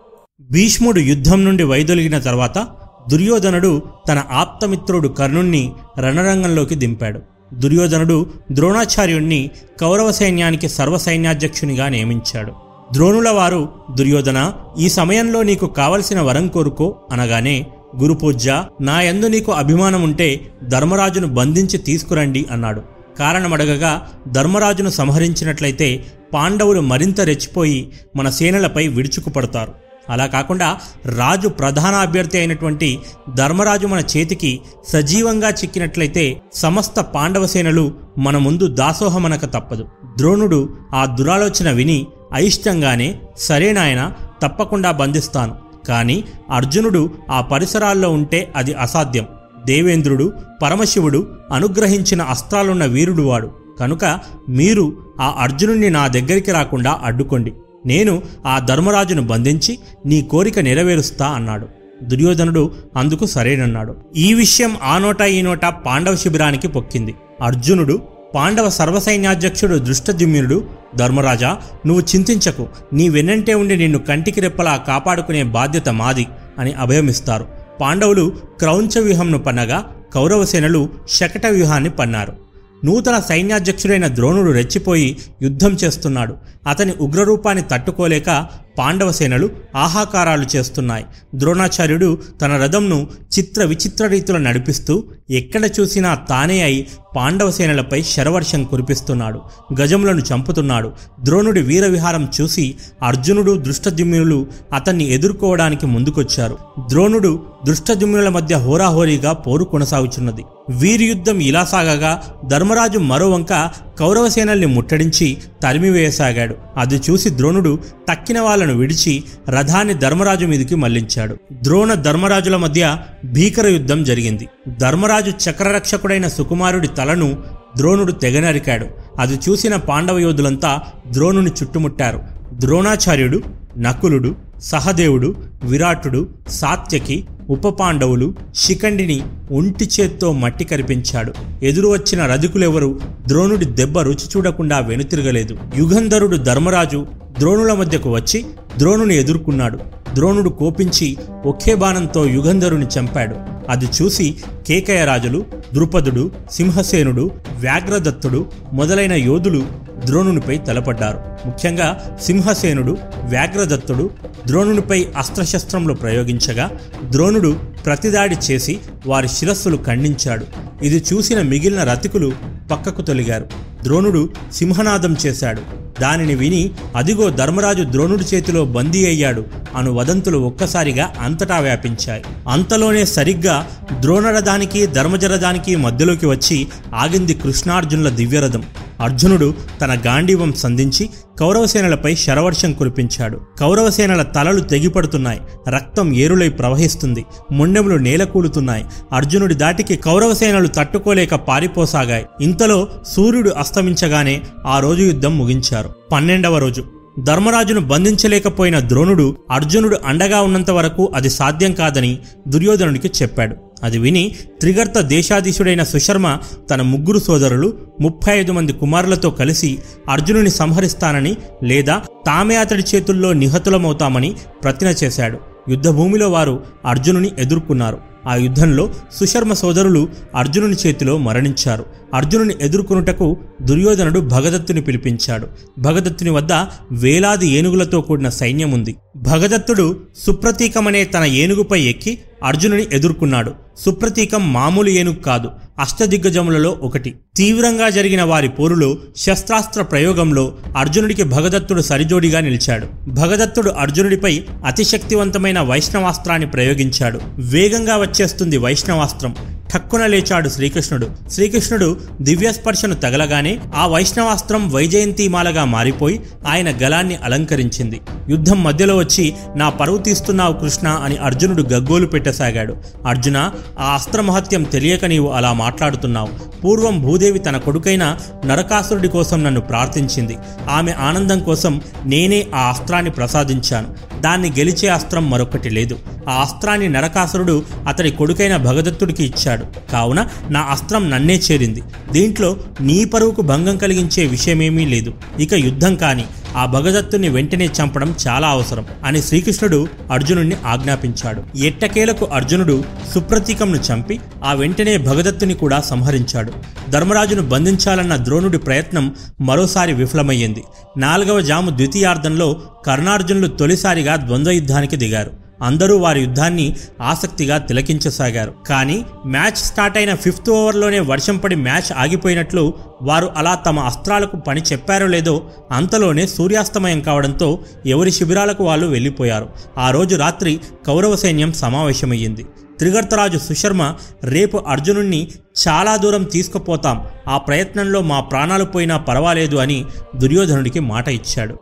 భీష్ముడు యుద్ధం నుండి వైదొలిగిన తర్వాత దుర్యోధనుడు తన ఆప్తమిత్రుడు కర్ణుణ్ణి రణరంగంలోకి దింపాడు. దుర్యోధనుడు ద్రోణాచార్యుణ్ణి కౌరవ సైన్యానికి సర్వసైన్యాధ్యక్షునిగా నియమించాడు. ద్రోణుల వారు దుర్యోధన ఈ సమయంలో నీకు కావలసిన వరం కోరుకో అనగానే గురుపూజ నా యందు నీకు అభిమానం ఉంటే ధర్మరాజును బంధించి తీసుకురండి అన్నాడు. కారణమడగగా ధర్మరాజును సంహరించినట్లయితే పాండవులు మరింత రెచ్చిపోయి మన సేనలపై విడుచుకుపడతారు. అలా కాకుండా రాజు ప్రధాన అభ్యర్థి అయినటువంటి ధర్మరాజు మన చేతికి సజీవంగా చిక్కినట్లయితే సమస్త పాండవ సేనలు మన ముందు దాసోహమనక తప్పదు. ద్రోణుడు ఆ దురాలోచన విని అయిష్టంగానే సరేనాయన తప్పకుండా బంధిస్తాను. కానీ అర్జునుడు ఆ పరిసరాల్లో ఉంటే అది అసాధ్యం. దేవేంద్రుడు పరమశివుడు అనుగ్రహించిన అస్త్రాలున్న వీరుడు వాడు. కనుక మీరు ఆ అర్జునుణ్ణి నా దగ్గరికి రాకుండా అడ్డుకోండి. నేను ఆ ధర్మరాజును బంధించి నీ కోరిక నెరవేరుస్తా అన్నాడు. దుర్యోధనుడు అందుకు సరేనన్నాడు. ఈ విషయం ఆ నోట ఈ నోట పాండవ శిబిరానికి పొక్కింది. అర్జునుడు పాండవ సర్వసైన్యాధ్యక్షుడు దృష్టద్యుమ్నుడు ధర్మరాజా నువ్వు చింతించకు. నీ వెన్నంటే ఉండి నిన్ను కంటికి రెప్పలా కాపాడుకునే బాధ్యత మాది అని అభయమిస్తారు. పాండవులు క్రౌంచ వ్యూహంను పన్నగా కౌరవసేనలు శకట వ్యూహాన్ని పన్నారు. నూతన సైన్యాధ్యక్షుడైన ద్రోణుడు రెచ్చిపోయి యుద్ధం చేస్తున్నాడు. అతని ఉగ్రరూపాన్ని తట్టుకోలేక పాండవ సేనలు ఆహాకారాలు చేస్తున్నాయి. ద్రోణాచార్యుడు తన రథంను చిత్ర విచిత్ర రీతిలో నడిపిస్తూ ఎక్కడ చూసినా తానే అయి పాండవ సేనలపై శరవర్షం కురిపిస్తున్నాడు. గజములను చంపుతున్నాడు. ద్రోణుడి వీరవిహారం చూసి అర్జునుడు దృష్టద్యుమ్నులు అతన్ని ఎదుర్కోవడానికి ముందుకొచ్చారు. ద్రోణుడు దృష్టద్యుమ్నుల మధ్య హోరాహోరీగా పోరు కొనసాగుచున్నది. వీరియుద్ధం ఇలా సాగగా ధర్మరాజు మరోవంక కౌరవ సేనల్ని ముట్టడించి తరిమివేయసాగాడు అది చూసి ద్రోణుడు తక్కిన వాళ్ళను విడిచి రథాన్ని ధర్మరాజు మీదికి మళ్ళించాడు. ద్రోణ ధర్మరాజుల మధ్య భీకర యుద్ధం జరిగింది. ధర్మరాజు చక్రరక్షకుడైన సుకుమారుడి తలను ద్రోణుడు తెగనరికాడు. అది చూసిన పాండవ యోధులంతా ద్రోణుని చుట్టుముట్టారు. ద్రోణాచార్యుడు నకులుడు సహదేవుడు విరాటుడు సాత్యకి ఉప పాండవులు శిఖండిని ఒంటి చేత్తో మట్టి కరిపించాడు. ఎదురు వచ్చిన రధికులెవరు ద్రోణుడి దెబ్బ రుచి చూడకుండా వెనుతిరగలేదు. యుగంధరుడు ధర్మరాజు ద్రోణుల మధ్యకు వచ్చి ద్రోణుని ఎదుర్కొన్నాడు. ద్రోణుడు కోపించి ఒకే బాణంతో యుగంధరుని చంపాడు. అది చూసి కేకయరాజులు ద్రుపదుడు సింహసేనుడు వ్యాఘ్రదత్తుడు మొదలైన యోధులు ద్రోణునిపై తలపడ్డారు. ముఖ్యంగా సింహసేనుడు వ్యాఘ్రదత్తుడు ద్రోణునిపై అస్త్రశస్త్రములు ప్రయోగించగా ద్రోణుడు ప్రతిదాడి చేసి వారి శిరస్సులు ఖండించాడు. ఇది చూసిన మిగిలిన రతికులు పక్కకు తొలిగారు. ద్రోణుడు సింహనాదం చేశాడు. దానిని విని అదిగో ధర్మరాజు ద్రోణుడి చేతిలో బందీ అయ్యాడు అను వదంతులు ఒక్కసారిగా అంతటా వ్యాపించాయి. అంతలోనే సరిగ్గా ద్రోణరథానికి ధర్మజరథానికి మధ్యలోకి వచ్చి ఆగింది కృష్ణార్జునుల దివ్యరథం. అర్జునుడు తన గాంధీవం సంధించి కౌరవసేనలపై శరవర్షం కురిపించాడు. కౌరవసేనల తలలు తెగిపడుతున్నాయి. రక్తం ఏరులై ప్రవహిస్తుంది. ముండెములు నేలకూలుతున్నాయి. అర్జునుడి దాటికి కౌరవసేనలు తట్టుకోలేక పారిపోసాగాయి. ఇంతలో సూర్యుడు అస్తమించగానే ఆ రోజు యుద్ధం ముగించారు. పన్నెండవ రోజు. ధర్మరాజును బంధించలేకపోయిన ద్రోణుడు అర్జునుడు అండగా ఉన్నంత వరకు అది సాధ్యం కాదని దుర్యోధనుడికి చెప్పాడు. అది విని త్రిగర్త దేశాధీశుడైన సుశర్మ తన ముగ్గురు సోదరులు ముప్పై ఐదు మంది కుమారులతో కలిసి అర్జునుని సంహరిస్తానని లేదా తామే అతడి చేతుల్లో నిహతులమవుతామని ప్రతిన చేశాడు. యుద్ధభూమిలో వారు అర్జునుని ఎదుర్కొన్నారు. ఆ యుద్ధంలో సుశర్మ సోదరులు అర్జునుని చేతిలో మరణించారు. అర్జునుని ఎదుర్కొనుటకు దుర్యోధనుడు భగదత్తుని పిలిపించాడు. భగదత్తుని వద్ద వేలాది ఏనుగులతో కూడిన సైన్యం ఉంది భగదత్తుడు సుప్రతీకమనే తన ఏనుగుపై ఎక్కి అర్జునుని ఎదుర్కొన్నాడు. సుప్రతీకం మామూలు ఏనుగు కాదు అష్టదిగ్గజములలో ఒకటి. తీవ్రంగా జరిగిన వారి పోరులో శస్త్రాస్త్ర ప్రయోగంలో అర్జునుడికి భగదత్తుడు సరిజోడిగా నిలిచాడు. భగదత్తుడు అర్జునుడిపై అతిశక్తివంతమైన వైష్ణవాస్త్రాన్ని ప్రయోగించాడు. వేగంగా వచ్చేస్తుంది వైష్ణవాస్త్రం. ఠక్కున లేచాడు శ్రీకృష్ణుడు. శ్రీకృష్ణుడు దివ్యస్పర్శను తగలగానే ఆ వైష్ణవాస్త్రం వైజయంతిమాలగా మారిపోయి ఆయన గలాన్ని అలంకరించింది. యుద్ధం మధ్యలో వచ్చి నా పరువు తీస్తున్నావు కృష్ణ అని అర్జునుడు గగ్గోలు పెట్టసాగాడు. అర్జున ఆ అస్త్రమహత్యం తెలియక నీవు అలా మాట్లాడుతున్నావు. పూర్వం భూదేవి తన కొడుకైన నరకాసురుడి కోసం నన్ను ప్రార్థించింది. ఆమె ఆనందం కోసం నేనే ఆ అస్త్రాన్ని ప్రసాదించాను. దాన్ని గెలిచే అస్త్రం మరొకటి లేదు. ఆ అస్త్రాన్ని నరకాసురుడు అతడి కొడుకైన భగదత్తుడికి ఇచ్చాడు. కావున నా అస్త్రం నన్నే చేరింది. దీంట్లో నీ పరువుకు భంగం కలిగించే విషయమేమీ లేదు. ఇక యుద్ధం కాని ఆ భగదత్తుని వెంటనే చంపడం చాలా అవసరం అని శ్రీకృష్ణుడు అర్జునుడిని ఆజ్ఞాపించాడు. ఎట్టకేలకు అర్జునుడు సుప్రతీకంను చంపి ఆ వెంటనే భగదత్తుని కూడా సంహరించాడు. ధర్మరాజును బంధించాలన్న ద్రోణుడి ప్రయత్నం మరోసారి విఫలమయ్యింది. నాలుగవ జాము ద్వితీయార్థంలో కర్ణార్జునులు తొలిసారిగా ద్వంద్వ యుద్ధానికి దిగారు. అందరూ వారి యుద్ధాన్ని ఆసక్తిగా తిలకించసాగారు. కానీ మ్యాచ్ స్టార్ట్ అయిన ఫిఫ్త్ ఓవర్లోనే వర్షం పడి మ్యాచ్ ఆగిపోయినట్లు వారు అలా తమ అస్త్రాలకు పని చెప్పారో లేదో అంతలోనే సూర్యాస్తమయం కావడంతో ఎవరి శిబిరాలకు వాళ్ళు వెళ్ళిపోయారు. ఆ రోజు రాత్రి కౌరవ సైన్యం సమావేశమయ్యింది. త్రిగర్తరాజు సుశర్మ రేపు అర్జునుణ్ణి చాలా దూరం తీసుకుపోతాం. ఆ ప్రయత్నంలో మా ప్రాణాలు పోయినా పర్వాలేదు అని దుర్యోధనుడికి మాట ఇచ్చాడు.